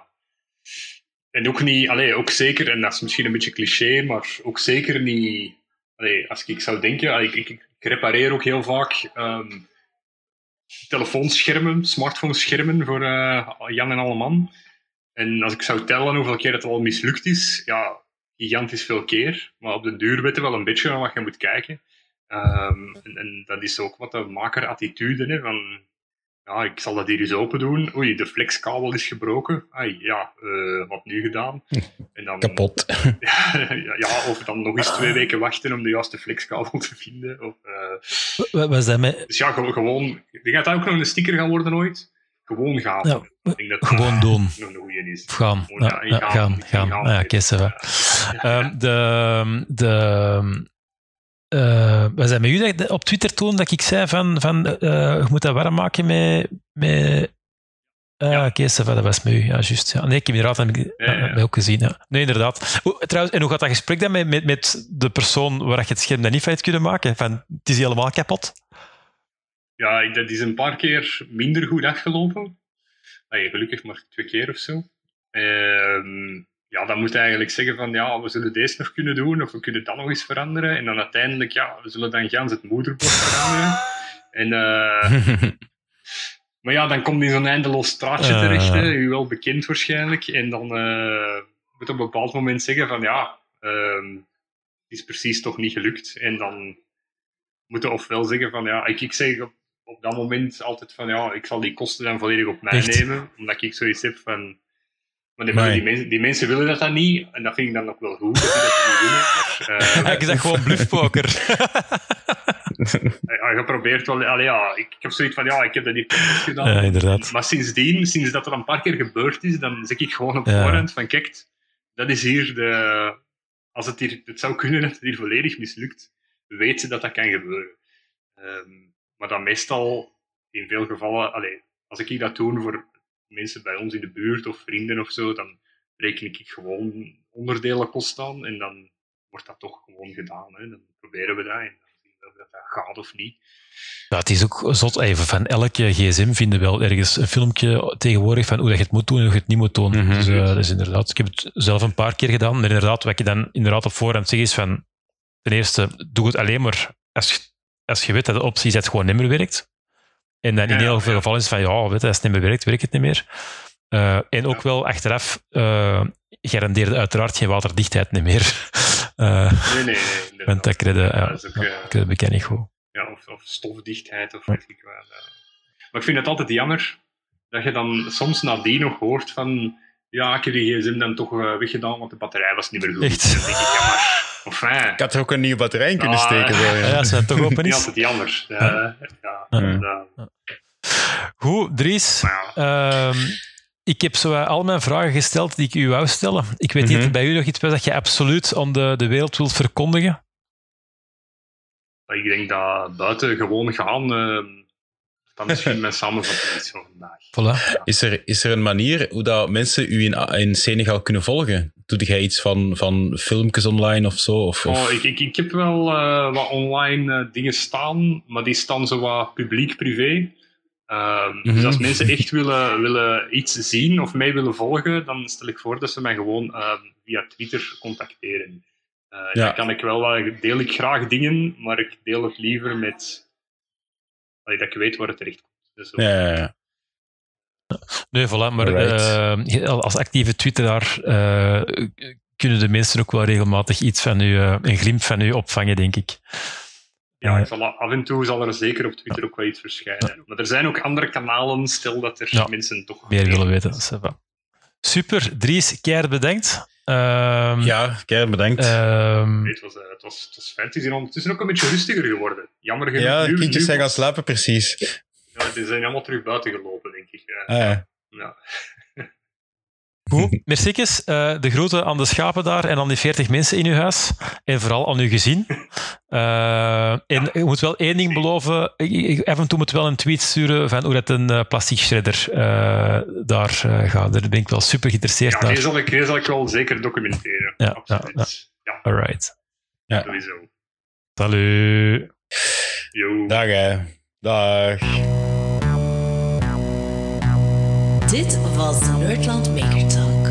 S1: en ook niet, allee, ook zeker, en dat is misschien een beetje cliché, maar ook zeker niet. Allee, als ik zou denken, allee, ik, ik, ik repareer ook heel vaak ehm, telefoonschermen, smartphoneschermen voor eh, Jan en Alleman. En als ik zou tellen hoeveel keer het al mislukt is, ja, gigantisch veel keer. Maar op de duur weet je wel een beetje naar wat je moet kijken. Ehm, en, en dat is ook wat de maker-attitude, hè, van ja, ik zal dat hier eens open doen. Oei, de flexkabel is gebroken. Ai, ja, eh, wat nu gedaan? *laughs* En dan,
S4: Kapot.
S1: ja, *laughs* ja, of dan nog eens twee weken wachten om de juiste flexkabel te vinden. Of, eh,
S3: Wat was dat met...
S1: dus ja, gewoon, dat dat ook nog een sticker gaan worden ooit. Gewoon gaan.
S3: Ja,
S1: ik denk dat dat
S3: gewoon doen. *laughs*
S1: een is.
S3: Of gaan.
S1: Gewoon,
S3: Ja,
S1: ja,
S3: ja,
S1: gaan,
S3: gaan,
S1: ik
S3: gaan.
S1: gaan.
S3: Ah, ja, va. Ehm, de, de, eh, was dat met u dat, op Twitter toen dat ik zei van, van eh, je moet dat warm maken met... met Ah,
S1: Ja.
S3: dat was met u. Ja, juist. Ja. Nee, ik heb inderdaad heb ik,
S1: Ja, ja.
S3: heb ik ook gezien. Ja. Nee, inderdaad. Trouwens, en hoe gaat dat gesprek dan met, met, met de persoon waar je het scherm dan niet van hebt kunnen maken? Van, het is helemaal kapot?
S1: Ja, dat is een paar keer minder goed afgelopen. Gelukkig maar twee keer of zo. Ehm, ja, dan moet je eigenlijk zeggen van ja, we zullen deze nog kunnen doen of we kunnen dat nog eens veranderen. En dan uiteindelijk, ja, we zullen dan gans het moederbord veranderen. En, eh, *laughs* maar ja, dan komt in zo'n eindeloos straatje terecht, hè, u wel bekend waarschijnlijk. En dan eh, moet op een bepaald moment zeggen van ja, ehm, het is precies toch niet gelukt. En dan moeten ofwel zeggen van ja, ik, ik zeg op, op dat moment altijd van ja, ik zal die kosten dan volledig op mij
S3: Echt?
S1: nemen, omdat ik zoiets heb van. Maar die, mensen, die mensen willen dat dan niet, en dat vind ik dan ook wel goed dat die dat niet. Maar, *laughs* eh,
S3: ik zeg gewoon bluffpoker.
S1: ja, je probeert wel, allee, ja, ik, ik heb zoiets van ja, ik heb dat hier kapot gedaan.
S3: ja, inderdaad.
S1: Maar sindsdien, sinds dat er een paar keer gebeurd is, dan zeg ik gewoon op
S3: Ja.
S1: voorhand van kijk, dat is hier de... Als het hier, het zou kunnen dat het hier volledig mislukt, weet ze dat dat kan gebeuren. Ehm, maar dan meestal, in veel gevallen, allee, als ik dat doe voor mensen bij ons in de buurt of vrienden of zo, dan reken ik gewoon onderdelenkost aan en dan wordt dat toch gewoon gedaan. Hè. Dan proberen we dat en dan zien we of dat, dat gaat of niet.
S3: Ja, het is ook zot. Even van elke gsm vinden wel ergens een filmpje tegenwoordig van hoe dat je het moet doen en hoe je het niet moet doen.
S4: Mhm.
S3: Dus eh, dat is inderdaad, ik heb het zelf een paar keer gedaan. Maar inderdaad, wat je dan inderdaad op voorhand zeg is van, ten eerste, doe het alleen maar als je, als je weet dat de optie zet gewoon niet meer werkt. En dan in heel veel gevallen is van, ja, weet je, als het niet meer werkt, werkt het niet meer. Eh, en ook wel achteraf uh, garandeerde uiteraard geen waterdichtheid niet meer. Uh, *laughs*
S1: Nee, nee, nee.
S3: want dat krijg je, ja,
S1: dat is ook, eh,
S3: dat beken ik goed.
S1: ja, of, of stofdichtheid of weet ik eh. Maar ik vind het altijd jammer dat je dan soms nadien nog hoort van ja, ik heb die gsm dan toch eh, weggedaan, want de batterij was niet meer goed.
S3: Echt?
S1: Dan denk ik, ja, maar, enfin,
S4: Ik had er ook een nieuwe batterij in kunnen
S1: Ah,
S4: steken.
S3: Ja,
S4: ja.
S3: als het toch open *laughs*
S1: niet
S3: is.
S1: altijd jammer. Ja, ja.
S3: Goed, Dries. Ehm, ik heb zo al mijn vragen gesteld die ik u wou stellen. Ik weet niet of
S4: Mhm.
S3: er bij u nog iets was dat je absoluut aan de, de wereld wilt verkondigen.
S1: ik denk dat buiten gewoon gaan, eh, dan misschien mijn samenvatting van vandaag.
S3: Voilà.
S4: Is er, is er een manier hoe dat mensen u in, in Senegal kunnen volgen? Doe jij iets van, van filmpjes online of zo? Of, of-
S1: Oh, ik, ik, ik heb wel eh, wat online eh, dingen staan, maar die staan zo wat publiek-privé. Ehm, Dus
S4: Mhm.
S1: als mensen echt willen, willen iets zien of mij willen volgen, dan stel ik voor dat ze mij gewoon ehm, via Twitter contacteren. Eh,
S4: Ja.
S1: Dan kan ik wel, wel- deel ik graag dingen, maar ik deel het liever met allee, dat ik weet waar het terecht komt. Dus zo.
S4: ja, ja, ja.
S3: Nee, voilà. Maar eh, als actieve twitteraar eh, kunnen de mensen ook wel regelmatig iets van u, eh, een glimp van u opvangen, denk ik.
S1: Ja, ik zal, af en toe zal er zeker op Twitter ook wel iets verschijnen. Maar er zijn ook andere kanalen, stel dat er
S3: Ja.
S1: mensen toch
S3: meer willen weten. Super, Dries, keihard bedankt. Ehm,
S4: ja keihard bedankt.
S3: ehm,
S1: Nee, het, was, eh, het, was, het was fijn. Het is hier ondertussen ook een beetje rustiger geworden. Jammer genoeg.
S4: ja, de
S1: nu-
S4: kindjes
S1: nu
S4: zijn gaan
S1: was-
S4: slapen, precies.
S1: Ja, die zijn allemaal terug buiten gelopen, denk ik. Ja.
S4: Ah, ja.
S1: Ja.
S3: Goed, *laughs* merciekes. Eh, de groeten aan de schapen daar en aan die 40 mensen in uw huis. En vooral aan uw gezin. Eh, en je moet wel één ding beloven. Af en toe moet wel een tweet sturen van hoe dat een eh, plastic shredder eh, daar gaat. Daar ben ik wel super geïnteresseerd
S1: Ja,
S3: naar.
S1: die zal, ik, die zal ik wel zeker documenteren.
S3: Ja,
S1: Absoluut. Ja,
S3: Alright.
S1: sowieso.
S3: Salut.
S1: Yo.
S4: Dag, hè. Dag.
S2: Dit was Nerdland Maker Talk.